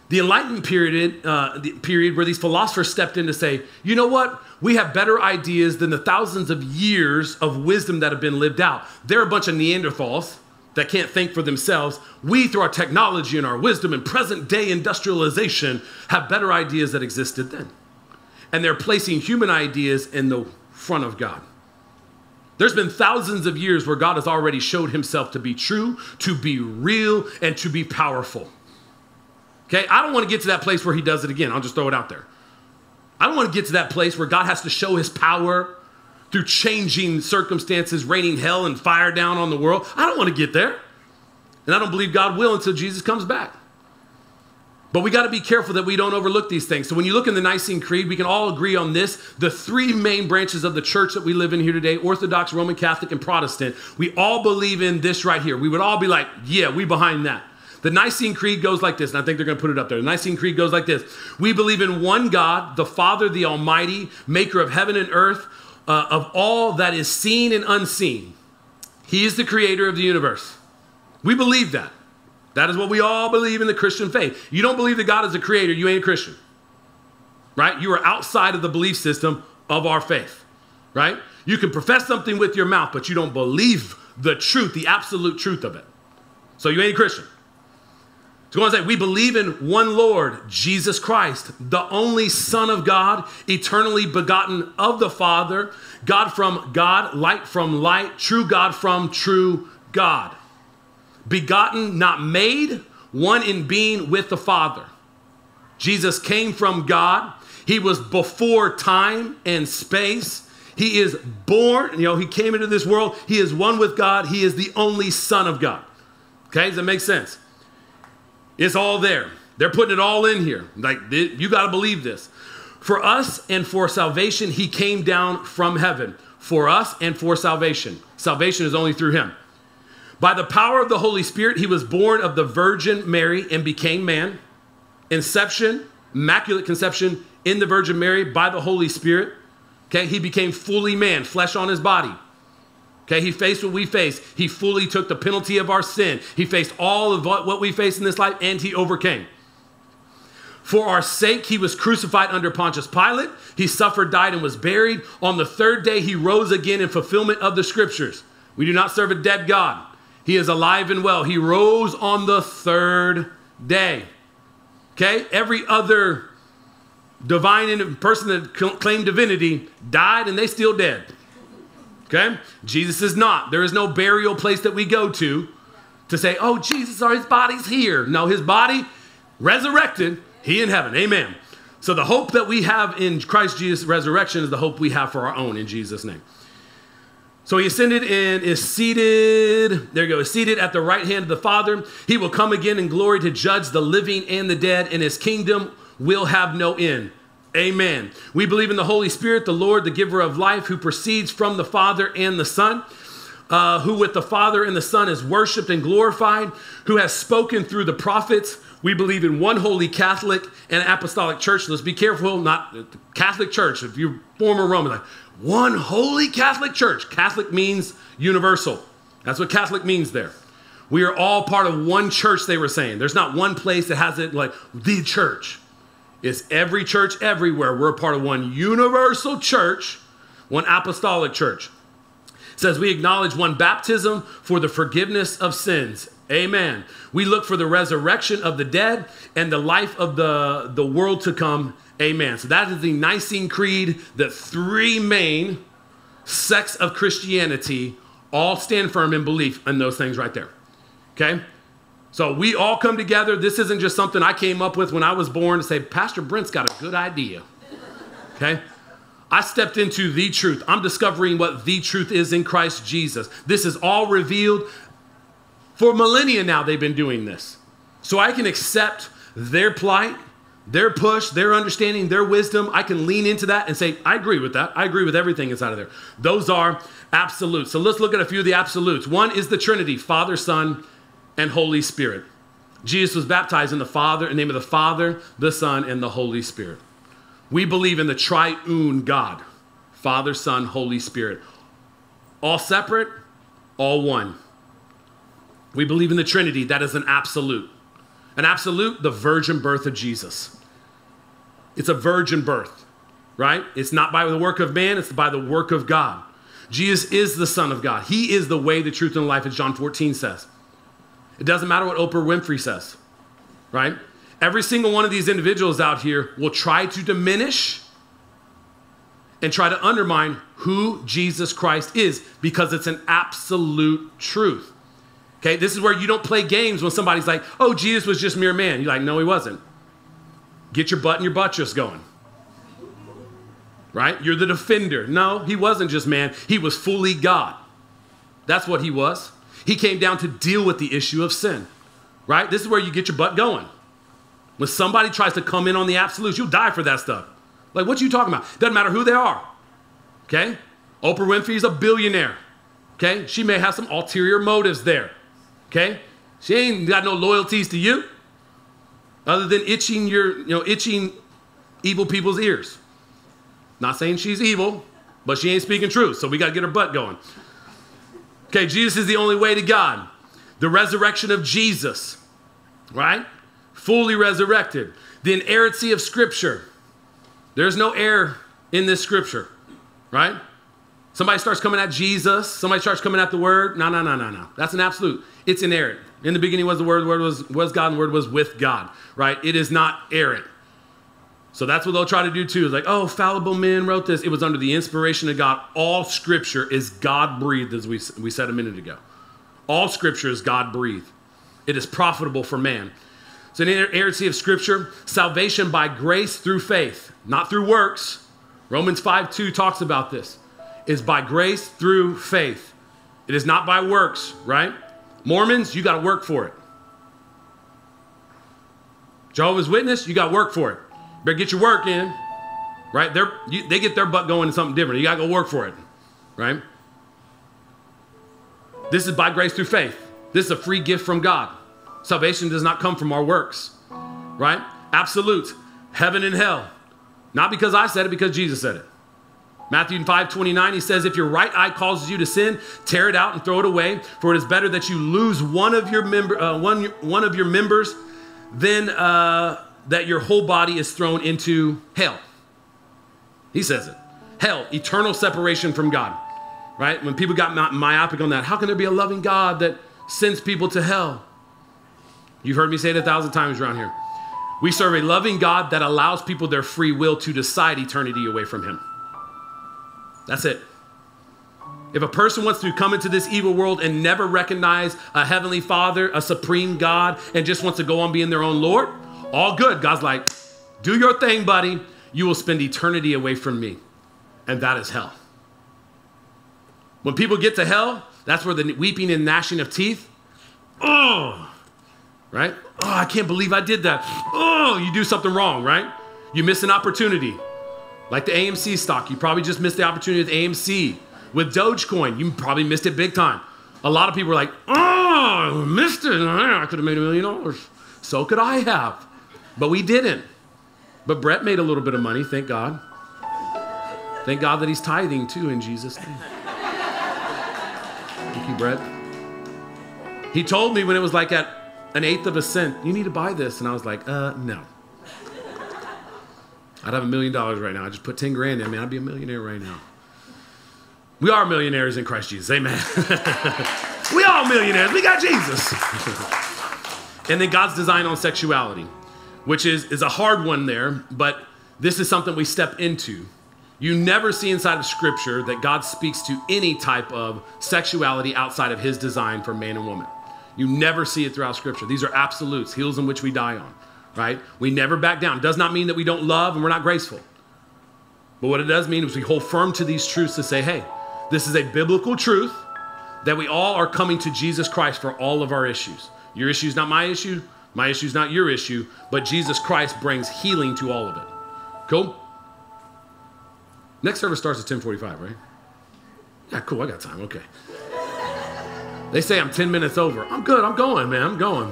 the Enlightenment period, uh, the period where these philosophers stepped in to say, you know what? We have better ideas than the thousands of years of wisdom that have been lived out. They're a bunch of Neanderthals that can't think for themselves. We, through our technology and our wisdom and present day industrialization, have better ideas that existed then. And they're placing human ideas in the front of God. There's been thousands of years where God has already showed himself to be true, to be real, and to be powerful. Okay, I don't want to get to that place where he does it again. I'll just throw it out there. I don't want to get to that place where God has to show his power through changing circumstances, raining hell and fire down on the world. I don't want to get there. And I don't believe God will until Jesus comes back. But we got to be careful that we don't overlook these things. So when you look in the Nicene Creed, we can all agree on this. The three main branches of the church that we live in here today Orthodox, Roman Catholic, and Protestant we all believe in this right here. We would all be like, yeah, we behind that. The Nicene Creed goes like this, and I think they're going to put it up there. The Nicene Creed goes like this We believe in one God, the Father, the Almighty, maker of heaven and earth, uh, of all that is seen and unseen. He is the creator of the universe. We believe that. That is what we all believe in the Christian faith. You don't believe that God is a creator, you ain't a Christian. Right? You are outside of the belief system of our faith. Right? You can profess something with your mouth, but you don't believe the truth, the absolute truth of it. So you ain't a Christian. Go on and say, we believe in one Lord, Jesus Christ, the only Son of God, eternally begotten of the Father, God from God, light from light, true God from true God. Begotten, not made, one in being with the Father. Jesus came from God. He was before time and space. He is born, you know, he came into this world. He is one with God. He is the only Son of God. Okay, does that make sense? It's all there. They're putting it all in here. Like, you got to believe this. For us and for salvation, he came down from heaven. For us and for salvation. Salvation is only through him. By the power of the Holy Spirit, he was born of the Virgin Mary and became man. Inception, immaculate conception in the Virgin Mary by the Holy Spirit. Okay, he became fully man, flesh on his body. Okay, he faced what we face. He fully took the penalty of our sin. He faced all of what we face in this life and he overcame. For our sake, he was crucified under Pontius Pilate. He suffered, died, and was buried. On the third day, he rose again in fulfillment of the scriptures. We do not serve a dead God, he is alive and well. He rose on the third day. Okay, every other divine person that claimed divinity died and they still dead. Okay? Jesus is not. There is no burial place that we go to to say, oh, Jesus, or his body's here. No, his body resurrected, he in heaven. Amen. So the hope that we have in Christ Jesus' resurrection is the hope we have for our own in Jesus' name. So he ascended and is seated, there you go, is seated at the right hand of the Father. He will come again in glory to judge the living and the dead, and his kingdom will have no end. Amen. We believe in the Holy Spirit, the Lord, the giver of life, who proceeds from the Father and the Son, uh, who with the Father and the Son is worshiped and glorified, who has spoken through the prophets. We believe in one holy Catholic and apostolic church. Let's be careful, not Catholic church. If you're former Roman, like one holy Catholic church. Catholic means universal. That's what Catholic means there. We are all part of one church, they were saying. There's not one place that has it like the church. It's every church everywhere. We're part of one universal church, one apostolic church. It says we acknowledge one baptism for the forgiveness of sins. Amen. We look for the resurrection of the dead and the life of the, the world to come. Amen. So that is the Nicene Creed, the three main sects of Christianity all stand firm in belief in those things right there. Okay? So we all come together. This isn't just something I came up with when I was born to say, Pastor Brent's got a good idea. Okay? I stepped into the truth. I'm discovering what the truth is in Christ Jesus. This is all revealed. For millennia now, they've been doing this. So I can accept their plight, their push, their understanding, their wisdom. I can lean into that and say, I agree with that. I agree with everything inside of there. Those are absolutes. So let's look at a few of the absolutes. One is the Trinity Father, Son, and Holy Spirit. Jesus was baptized in the Father, in the name of the Father, the Son, and the Holy Spirit. We believe in the triune God Father, Son, Holy Spirit. All separate, all one. We believe in the Trinity. That is an absolute. An absolute, the virgin birth of Jesus. It's a virgin birth, right? It's not by the work of man, it's by the work of God. Jesus is the Son of God. He is the way, the truth, and the life, as John 14 says. It doesn't matter what Oprah Winfrey says, right? Every single one of these individuals out here will try to diminish and try to undermine who Jesus Christ is because it's an absolute truth. Okay, this is where you don't play games when somebody's like, oh, Jesus was just mere man. You're like, no, he wasn't. Get your butt and your buttress going. Right? You're the defender. No, he wasn't just man, he was fully God. That's what he was. He came down to deal with the issue of sin. Right? This is where you get your butt going. When somebody tries to come in on the absolutes, you'll die for that stuff. Like, what you talking about? Doesn't matter who they are. Okay? Oprah Winfrey's a billionaire. Okay? She may have some ulterior motives there. Okay? She ain't got no loyalties to you other than itching your, you know, itching evil people's ears. Not saying she's evil, but she ain't speaking truth. So we got to get her butt going. Okay, Jesus is the only way to God. The resurrection of Jesus, right? Fully resurrected. The inerrancy of Scripture. There's no error in this Scripture, right? Somebody starts coming at Jesus, somebody starts coming at the Word. No, no, no, no, no. That's an absolute. It's inerrant. In the beginning was the Word, the Word was, was God, and the Word was with God, right? It is not errant. So that's what they'll try to do too. It's like, oh, fallible men wrote this. It was under the inspiration of God. All scripture is God breathed, as we, we said a minute ago. All scripture is God breathed. It is profitable for man. So, in inerrancy of scripture, salvation by grace through faith, not through works. Romans 5 2 talks about this. Is by grace through faith. It is not by works, right? Mormons, you got to work for it. Jehovah's Witness, you got to work for it. Better get your work in, right? They're, you, they get their butt going in something different. You got to go work for it, right? This is by grace through faith. This is a free gift from God. Salvation does not come from our works, right? Absolute. Heaven and hell. Not because I said it, because Jesus said it. Matthew 5 29, he says, If your right eye causes you to sin, tear it out and throw it away, for it is better that you lose one of your, member, uh, one, one of your members than uh, that your whole body is thrown into hell. He says it. Hell, eternal separation from God. Right? When people got myopic on that, how can there be a loving God that sends people to hell? You've heard me say it a thousand times around here. We serve a loving God that allows people their free will to decide eternity away from Him. That's it. If a person wants to come into this evil world and never recognize a heavenly Father, a supreme God, and just wants to go on being their own Lord, all good. God's like, do your thing, buddy. You will spend eternity away from me. And that is hell. When people get to hell, that's where the weeping and gnashing of teeth. Oh, right? Oh, I can't believe I did that. Oh, you do something wrong, right? You miss an opportunity. Like the AMC stock, you probably just missed the opportunity with AMC. With Dogecoin, you probably missed it big time. A lot of people were like, oh, I missed it. I could have made a million dollars. So could I have. But we didn't. But Brett made a little bit of money, thank God. Thank God that he's tithing too in Jesus' name. Thank you, Brett. He told me when it was like at an eighth of a cent, you need to buy this. And I was like, uh, no. I'd have a million dollars right now. I just put 10 grand in, man. I'd be a millionaire right now. We are millionaires in Christ Jesus. Amen. we all millionaires. We got Jesus. and then God's design on sexuality which is, is a hard one there, but this is something we step into. You never see inside of Scripture that God speaks to any type of sexuality outside of His design for man and woman. You never see it throughout Scripture. These are absolutes, hills in which we die on, right? We never back down. Does not mean that we don't love and we're not graceful. But what it does mean is we hold firm to these truths to say, hey, this is a biblical truth that we all are coming to Jesus Christ for all of our issues. Your issue is not my issue, my issue is not your issue, but Jesus Christ brings healing to all of it. Cool? Next service starts at 1045, right? Yeah, cool, I got time, okay. They say I'm 10 minutes over. I'm good, I'm going, man, I'm going.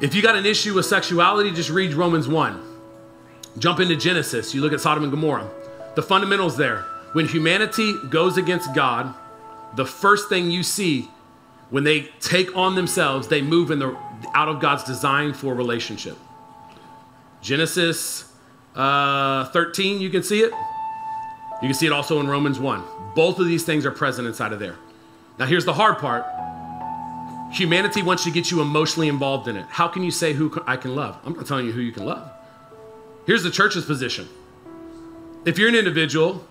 If you got an issue with sexuality, just read Romans 1. Jump into Genesis, you look at Sodom and Gomorrah. The fundamentals there. When humanity goes against God, the first thing you see when they take on themselves, they move in the out of God's design for relationship. Genesis uh, 13, you can see it. You can see it also in Romans 1. Both of these things are present inside of there. Now, here's the hard part humanity wants to get you emotionally involved in it. How can you say who I can love? I'm not telling you who you can love. Here's the church's position. If you're an individual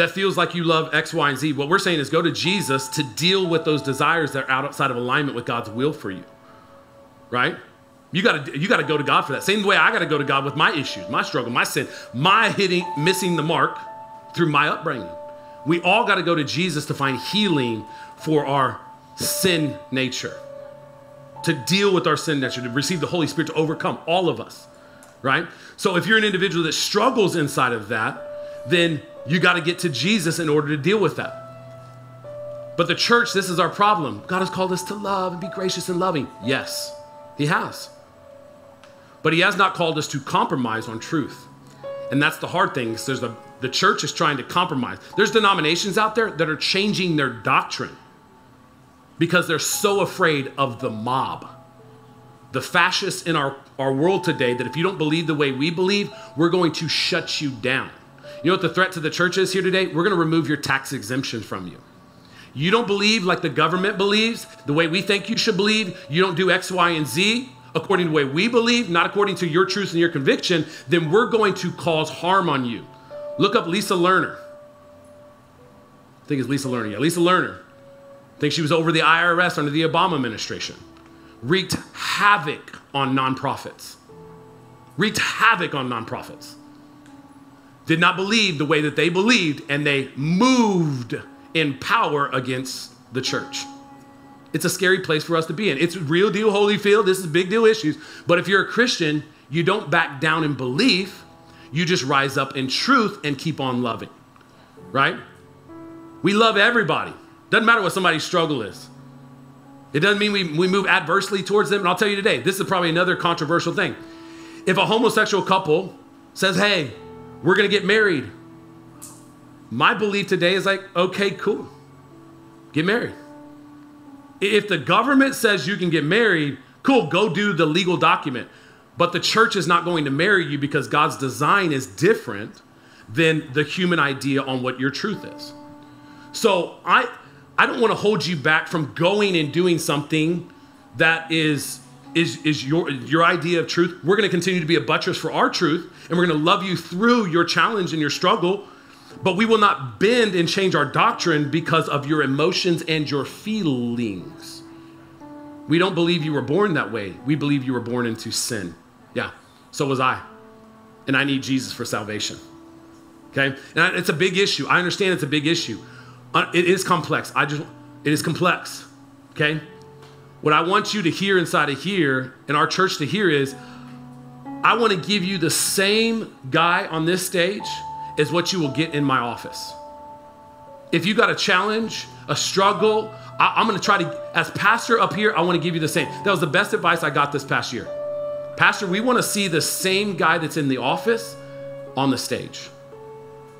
that feels like you love X, Y, and Z, what we're saying is go to Jesus to deal with those desires that are outside of alignment with God's will for you. Right? You gotta you gotta go to God for that. Same way I gotta go to God with my issues, my struggle, my sin, my hitting, missing the mark through my upbringing. We all gotta go to Jesus to find healing for our sin nature, to deal with our sin nature, to receive the Holy Spirit to overcome all of us, right? So if you're an individual that struggles inside of that, then you got to get to Jesus in order to deal with that. But the church, this is our problem. God has called us to love and be gracious and loving. Yes, He has. But He has not called us to compromise on truth. And that's the hard thing. There's a, the church is trying to compromise. There's denominations out there that are changing their doctrine because they're so afraid of the mob. The fascists in our, our world today, that if you don't believe the way we believe, we're going to shut you down. You know what the threat to the church is here today? We're going to remove your tax exemption from you. You don't believe like the government believes, the way we think you should believe, you don't do X, Y, and Z according to the way we believe, not according to your truth and your conviction, then we're going to cause harm on you. Look up Lisa Lerner. I think it's Lisa Lerner. Yeah, Lisa Lerner. I think she was over the IRS under the Obama administration. Wreaked havoc on nonprofits. Wreaked havoc on nonprofits did not believe the way that they believed, and they moved in power against the church. It's a scary place for us to be in. It's real deal Holyfield. This is big deal issues. But if you're a Christian, you don't back down in belief. You just rise up in truth and keep on loving. Right? We love everybody. Doesn't matter what somebody's struggle is. It doesn't mean we, we move adversely towards them. And I'll tell you today, this is probably another controversial thing. If a homosexual couple says, hey, we're going to get married. My belief today is like, okay, cool. Get married. If the government says you can get married, cool, go do the legal document. But the church is not going to marry you because God's design is different than the human idea on what your truth is. So I I don't want to hold you back from going and doing something that is is, is your, your idea of truth. We're going to continue to be a buttress for our truth, and we're going to love you through your challenge and your struggle. But we will not bend and change our doctrine because of your emotions and your feelings. We don't believe you were born that way. We believe you were born into sin. Yeah, so was I. And I need Jesus for salvation. Okay? And it's a big issue. I understand it's a big issue. Uh, it is complex. I just, it is complex. Okay? What I want you to hear inside of here and our church to hear is I want to give you the same guy on this stage as what you will get in my office. If you got a challenge, a struggle, I, am going to try to, as pastor up here, I want to give you the same. That was the best advice I got this past year. Pastor, we want to see the same guy that's in the office on the stage.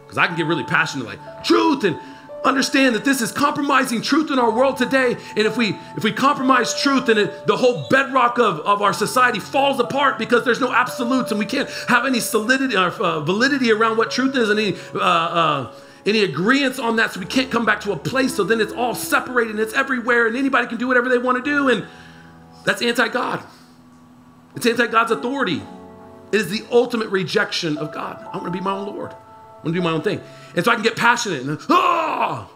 Because I can get really passionate, like truth and understand that this is compromising truth in our world today. And if we if we compromise truth then the whole bedrock of, of our society falls apart because there's no absolutes and we can't have any solidity or uh, uh, validity around what truth is any uh, uh, any agreements on that. So we can't come back to a place. So then it's all separated and it's everywhere and anybody can do whatever they want to do. And that's anti-god. It's anti-god's authority. It is the ultimate rejection of god. I want to be my own lord I want to do my own thing. And so I can get passionate and, oh!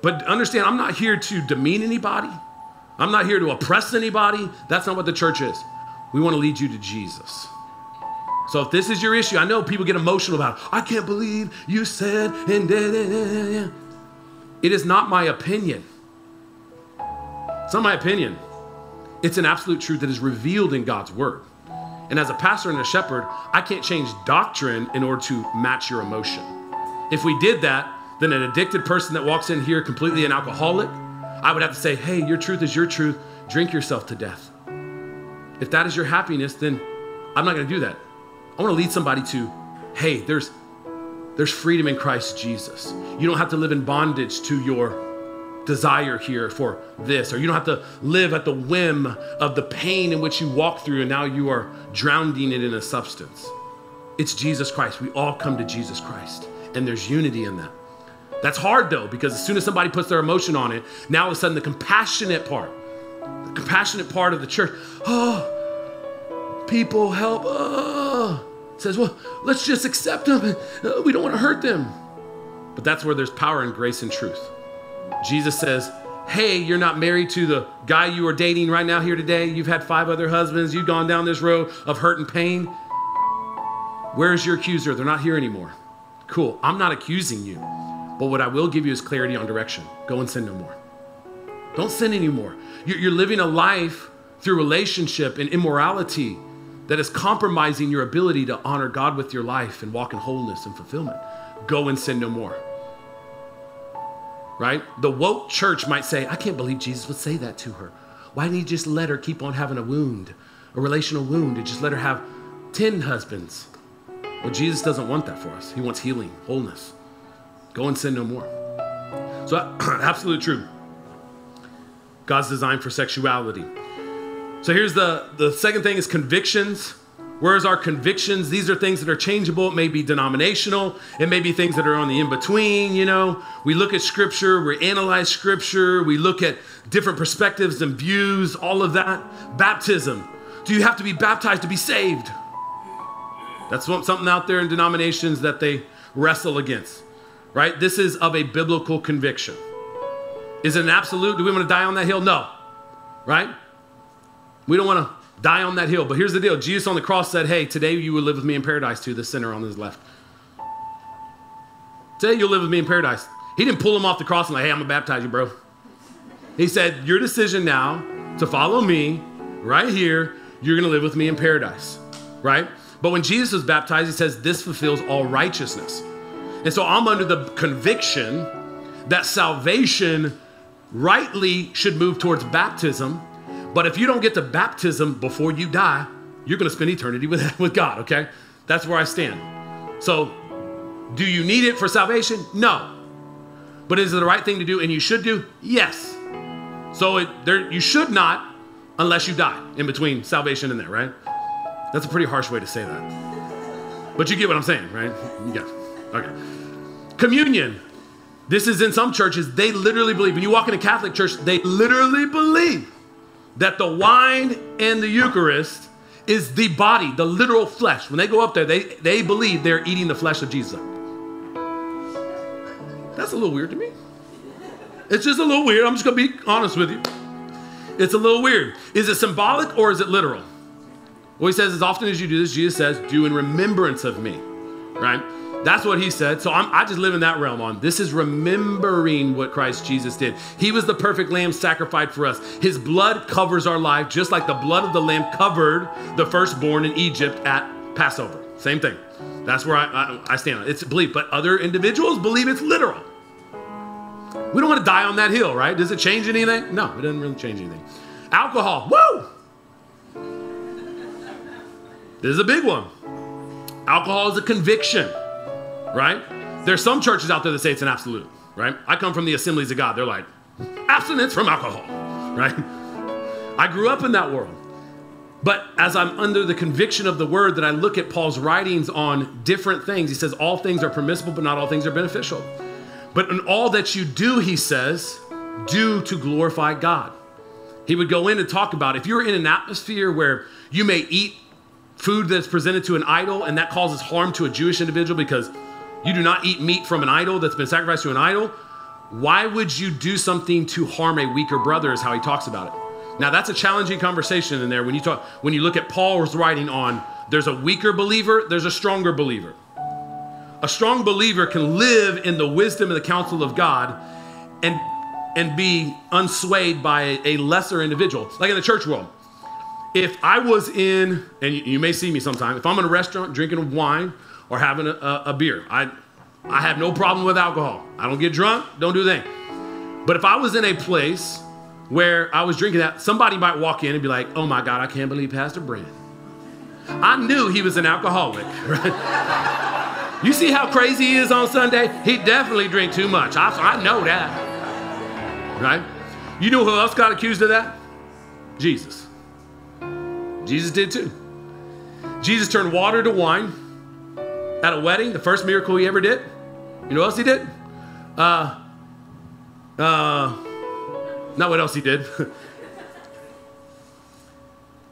But understand, I'm not here to demean anybody. I'm not here to oppress anybody. That's not what the church is. We want to lead you to Jesus. So if this is your issue, I know people get emotional about it. I can't believe you said and It is not my opinion. It's not my opinion. It's an absolute truth that is revealed in God's word. And as a pastor and a shepherd, I can't change doctrine in order to match your emotion. If we did that, then an addicted person that walks in here completely an alcoholic, I would have to say, hey, your truth is your truth. Drink yourself to death. If that is your happiness, then I'm not going to do that. I want to lead somebody to, hey, there's there's freedom in Christ Jesus. You don't have to live in bondage to your desire here for this, or you don't have to live at the whim of the pain in which you walk through and now you are drowning it in a substance. It's Jesus Christ. We all come to Jesus Christ, and there's unity in that. That's hard though, because as soon as somebody puts their emotion on it, now all of a sudden the compassionate part, the compassionate part of the church, oh, people help, oh, says, well, let's just accept them. Uh, we don't want to hurt them. But that's where there's power and grace and truth. Jesus says, Hey, you're not married to the guy you are dating right now here today. You've had five other husbands. You've gone down this road of hurt and pain. Where's your accuser? They're not here anymore. Cool. I'm not accusing you. But what I will give you is clarity on direction. Go and sin no more. Don't sin anymore. You're living a life through relationship and immorality that is compromising your ability to honor God with your life and walk in wholeness and fulfillment. Go and sin no more right? The woke church might say, I can't believe Jesus would say that to her. Why didn't he just let her keep on having a wound, a relational wound, and just let her have 10 husbands? Well, Jesus doesn't want that for us. He wants healing, wholeness. Go and sin no more. So, absolute true. God's design for sexuality. So here's the the second thing is convictions. Where's our convictions? These are things that are changeable. It may be denominational. It may be things that are on the in between. You know, we look at scripture, we analyze scripture, we look at different perspectives and views, all of that. Baptism. Do you have to be baptized to be saved? That's something out there in denominations that they wrestle against, right? This is of a biblical conviction. Is it an absolute? Do we want to die on that hill? No, right? We don't want to die on that hill. But here's the deal Jesus on the cross said, Hey, today you will live with me in paradise to the sinner on his left. Today you'll live with me in paradise. He didn't pull him off the cross and like, Hey, I'm going to baptize you, bro. He said, Your decision now to follow me right here, you're going to live with me in paradise, right? But when Jesus was baptized, he says, This fulfills all righteousness. And so I'm under the conviction that salvation rightly should move towards baptism but if you don't get to baptism before you die, you're going to spend eternity with, with God, okay? That's where I stand. So, do you need it for salvation? No. But is it the right thing to do and you should do? Yes. So, it, there, you should not unless you die in between salvation and there, right? That's a pretty harsh way to say that. But you get what I'm saying, right? Yeah. Okay. Communion. This is in some churches, they literally believe. When you walk in a Catholic church, they literally believe that the wine and the Eucharist is the body, the literal flesh. When they go up there, they, they believe they're eating the flesh of Jesus. That's a little weird to me. It's just a little weird. I'm just going to be honest with you. It's a little weird. Is it symbolic or is it literal? Well, he says, as often as you do this, Jesus says, do in remembrance of me, right? That's what he said. So I'm, i just live in that realm on. This is remembering what Christ Jesus did. He was the perfect lamb sacrificed for us. His blood covers our life, just like the blood of the lamb covered the firstborn in Egypt at Passover. Same thing. That's where I, I, I stand. It's belief, but other individuals believe it's literal. We don't want to die on that hill, right? Does it change anything? No, it doesn't really change anything. Alcohol, woo! This is a big one. Alcohol is a conviction right? There's some churches out there that say it's an absolute, right? I come from the assemblies of God. They're like, abstinence from alcohol, right? I grew up in that world. But as I'm under the conviction of the word that I look at Paul's writings on different things, he says all things are permissible, but not all things are beneficial. But in all that you do, he says, do to glorify God. He would go in and talk about if you're in an atmosphere where you may eat food that's presented to an idol and that causes harm to a Jewish individual because you do not eat meat from an idol that's been sacrificed to an idol. why would you do something to harm a weaker brother? Is how he talks about it. Now that's a challenging conversation in there when you talk when you look at Paul's writing on there's a weaker believer, there's a stronger believer. A strong believer can live in the wisdom and the counsel of God and and be unswayed by a lesser individual. Like in the church world. If I was in, and you, may see me sometime, if I'm in a restaurant drinking wine or having a, a, a beer, I I have no problem with alcohol. I don't get drunk, don't do that. But if I was in a place where I was drinking that, somebody might walk in and be like, oh my God, I can't believe Pastor Brent. I knew he was an alcoholic, right? You see how crazy he is on Sunday? He definitely drink too much. I, I know that, right? You know who else got accused of that? Jesus. Jesus did too. Jesus turned water to wine at a wedding, the first miracle he ever did. You know what else he did? Uh, uh, not what else he did.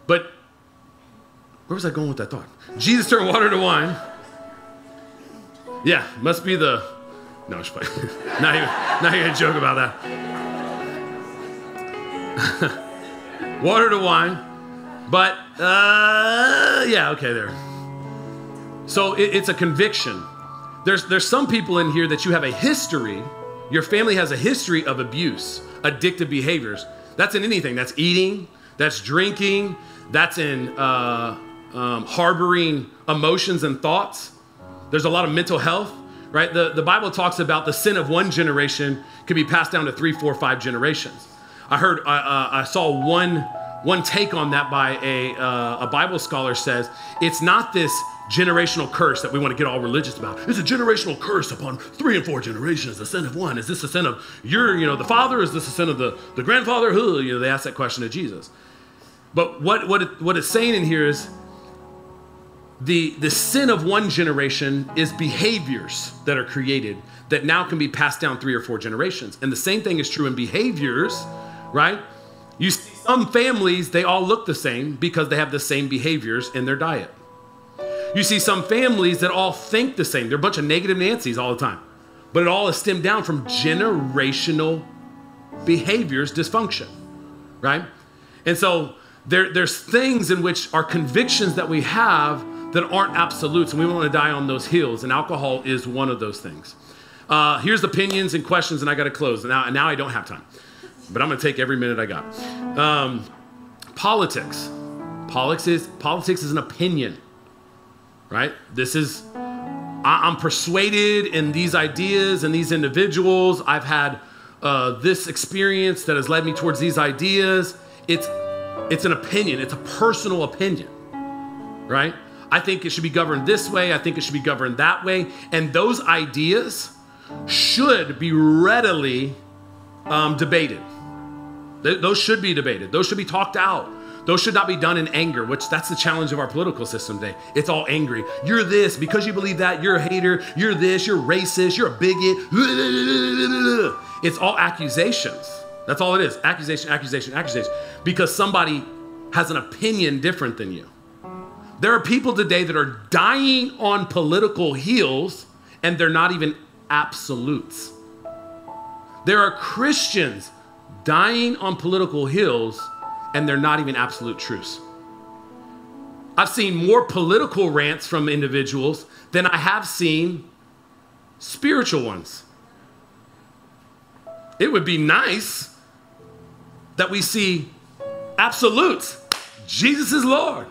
but where was I going with that thought? Jesus turned water to wine. Yeah, must be the. No, I'm just playing. not even, not even a joke about that. water to wine. But, uh, yeah, okay, there. So it, it's a conviction. There's, there's some people in here that you have a history, your family has a history of abuse, addictive behaviors. That's in anything. That's eating, that's drinking, that's in uh, um, harboring emotions and thoughts. There's a lot of mental health, right? The, the Bible talks about the sin of one generation can be passed down to three, four, five generations. I heard, I, uh, I saw one, one take on that by a, uh, a Bible scholar says it's not this generational curse that we want to get all religious about. It's a generational curse upon three and four generations, the sin of one. Is this the sin of your, you know, the father? Is this the sin of the, the grandfather? Who? You know, they ask that question to Jesus. But what, what, it, what it's saying in here is the, the sin of one generation is behaviors that are created that now can be passed down three or four generations. And the same thing is true in behaviors, right? You see some families, they all look the same because they have the same behaviors in their diet. You see some families that all think the same. They're a bunch of negative Nancy's all the time. But it all is stemmed down from generational behaviors dysfunction, right? And so there, there's things in which our convictions that we have that aren't absolutes, and we want to die on those hills, and alcohol is one of those things. Uh, here's opinions and questions, and I got to close. Now, now I don't have time, but I'm going to take every minute I got. Um, politics. Politics is, politics is an opinion right? This is, I'm persuaded in these ideas and these individuals. I've had uh, this experience that has led me towards these ideas. It's, it's an opinion, it's a personal opinion, right? I think it should be governed this way, I think it should be governed that way. And those ideas should be readily um, debated. Th- those should be debated, those should be talked out. Those should not be done in anger, which that's the challenge of our political system today. It's all angry. You're this because you believe that. You're a hater. You're this. You're racist. You're a bigot. It's all accusations. That's all it is. Accusation, accusation, accusation. Because somebody has an opinion different than you. There are people today that are dying on political heels and they're not even absolutes. There are Christians dying on political hills and they're not even absolute truths. I've seen more political rants from individuals than I have seen spiritual ones. It would be nice that we see absolutes. Jesus is Lord.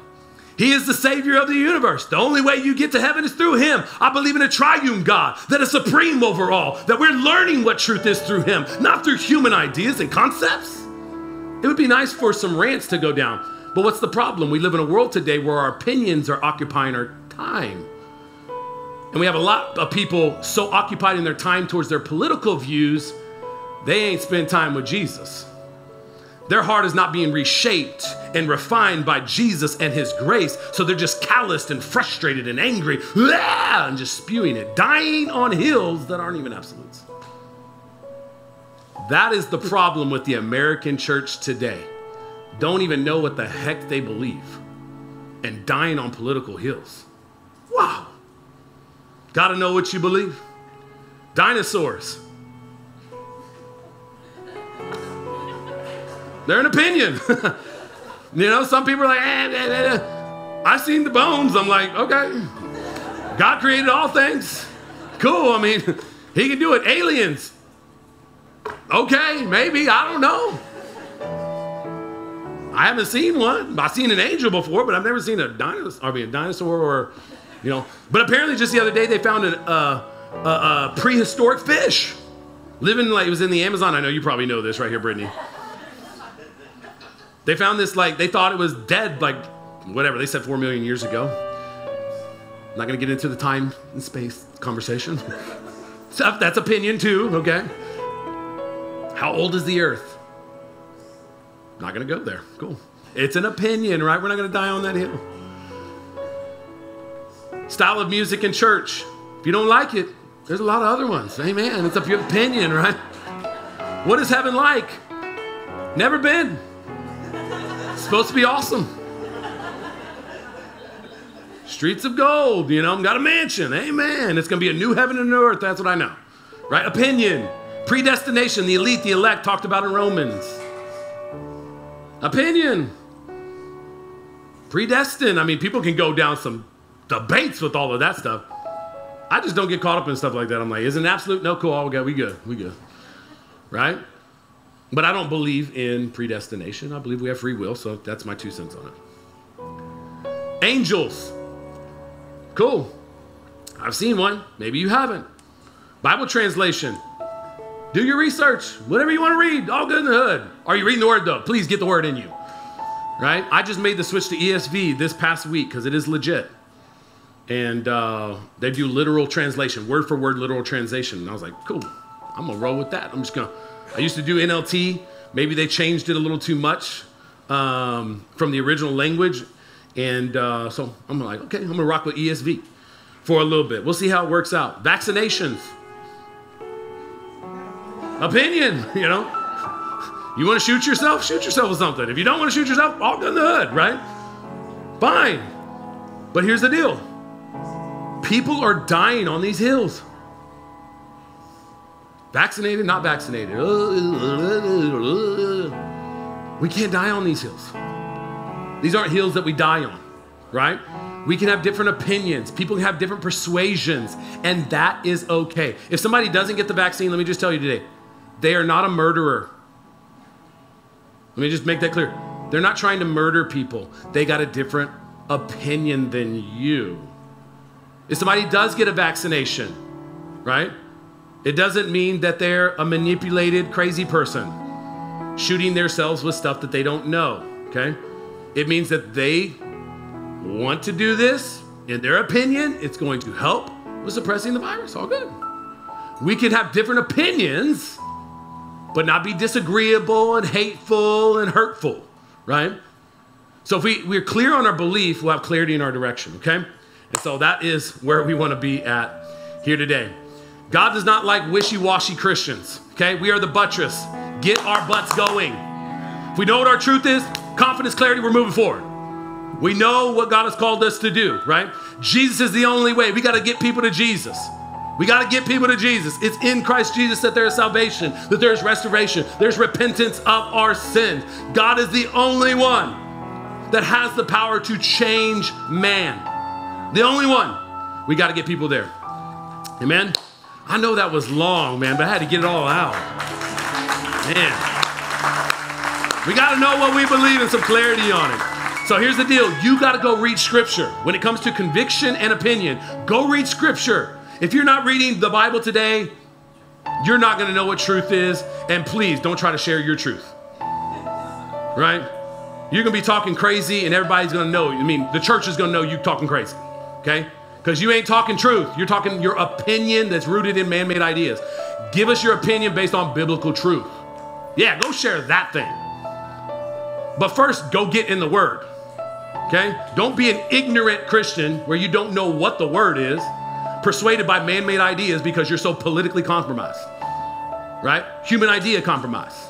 He is the Savior of the universe. The only way you get to heaven is through Him. I believe in a triune God that is supreme over all, that we're learning what truth is through Him, not through human ideas and concepts. It would be nice for some rants to go down. But what's the problem? We live in a world today where our opinions are occupying our time. And we have a lot of people so occupied in their time towards their political views, they ain't spend time with Jesus. Their heart is not being reshaped and refined by Jesus and His grace. So they're just calloused and frustrated and angry and just spewing it, dying on hills that aren't even absolutes. That is the problem with the American church today. Don't even know what the heck they believe and dying on political hills. Wow. Gotta know what you believe. Dinosaurs. They're an opinion. you know, some people are like, eh, eh, eh, eh, I've seen the bones. I'm like, okay. God created all things. Cool. I mean, He can do it. Aliens. Okay, maybe. I don't know. I haven't seen one. I've seen an angel before, but I've never seen a dinosaur. I mean, a dinosaur or, you know. But apparently, just the other day, they found a, a, uh, a, a prehistoric fish living like it was in the Amazon. I know you probably know this right here, Brittany. They found this like they thought it was dead, like whatever they said four million years ago. I'm not to get into the time and space conversation. That's opinion too, okay? How old is the earth? Not going to go there. Cool. It's an opinion, right? We're not going to die on that hill. Style of music in church. If you don't like it, there's a lot of other ones. Amen. It's a opinion, right? What is heaven like? Never been. It's supposed to be awesome. Streets of gold, you know, I've got a mansion. Amen. It's going to be a new heaven and new earth. That's what I know. Right? Opinion. Predestination, the elite, the elect, talked about in Romans. Opinion. Predestined. I mean, people can go down some debates with all of that stuff. I just don't get caught up in stuff like that. I'm like, is an absolute no cool? Oh, we good. We good. Right? But I don't believe in predestination. I believe we have free will, so that's my two cents on it. Angels. Cool. I've seen one. Maybe you haven't. Bible translation. Do your research. Whatever you want to read, all good in the hood. Are you reading the word though? Please get the word in you. Right? I just made the switch to ESV this past week because it is legit. And uh, they do literal translation, word for word literal translation. And I was like, cool, I'm gonna roll with that. I'm just gonna. I used to do NLT. Maybe they changed it a little too much um, from the original language. And uh, so I'm like, okay, I'm gonna rock with ESV for a little bit. We'll see how it works out. Vaccinations. Opinion, you know. You wanna shoot yourself? Shoot yourself with something. If you don't wanna shoot yourself, good in the hood, right? Fine. But here's the deal people are dying on these hills. Vaccinated, not vaccinated. We can't die on these hills. These aren't hills that we die on, right? We can have different opinions. People can have different persuasions, and that is okay. If somebody doesn't get the vaccine, let me just tell you today, they are not a murderer. Let me just make that clear. They're not trying to murder people, they got a different opinion than you. If somebody does get a vaccination, right? It doesn't mean that they're a manipulated, crazy person shooting themselves with stuff that they don't know, okay? It means that they want to do this. In their opinion, it's going to help with suppressing the virus. All good. We can have different opinions, but not be disagreeable and hateful and hurtful, right? So if we, we're clear on our belief, we'll have clarity in our direction, okay? And so that is where we want to be at here today. God does not like wishy washy Christians, okay? We are the buttress. Get our butts going. If we know what our truth is, confidence, clarity, we're moving forward. We know what God has called us to do, right? Jesus is the only way. We got to get people to Jesus. We got to get people to Jesus. It's in Christ Jesus that there is salvation, that there is restoration, there's repentance of our sins. God is the only one that has the power to change man. The only one. We got to get people there. Amen. I know that was long, man, but I had to get it all out. Man. We got to know what we believe and some clarity on it. So here's the deal you got to go read scripture. When it comes to conviction and opinion, go read scripture. If you're not reading the Bible today, you're not going to know what truth is. And please don't try to share your truth. Right? You're going to be talking crazy, and everybody's going to know. I mean, the church is going to know you talking crazy. Okay? Because you ain't talking truth. You're talking your opinion that's rooted in man made ideas. Give us your opinion based on biblical truth. Yeah, go share that thing. But first, go get in the Word. Okay? Don't be an ignorant Christian where you don't know what the Word is, persuaded by man made ideas because you're so politically compromised. Right? Human idea compromise.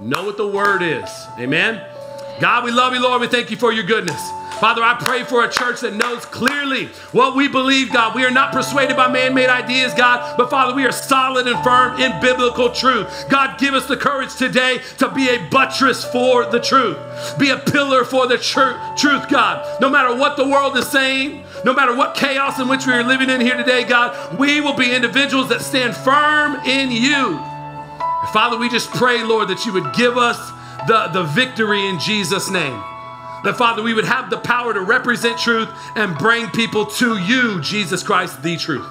Know what the Word is. Amen? God, we love you, Lord. We thank you for your goodness. Father, I pray for a church that knows clearly what we believe, God. We are not persuaded by man made ideas, God, but Father, we are solid and firm in biblical truth. God, give us the courage today to be a buttress for the truth, be a pillar for the tr- truth, God. No matter what the world is saying, no matter what chaos in which we are living in here today, God, we will be individuals that stand firm in you. Father, we just pray, Lord, that you would give us the, the victory in Jesus' name. That, Father, we would have the power to represent truth and bring people to you, Jesus Christ, the truth.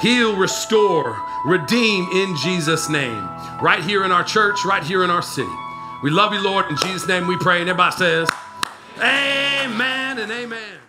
Heal, restore, redeem in Jesus' name. Right here in our church, right here in our city. We love you, Lord. In Jesus' name we pray. And everybody says, Amen and amen.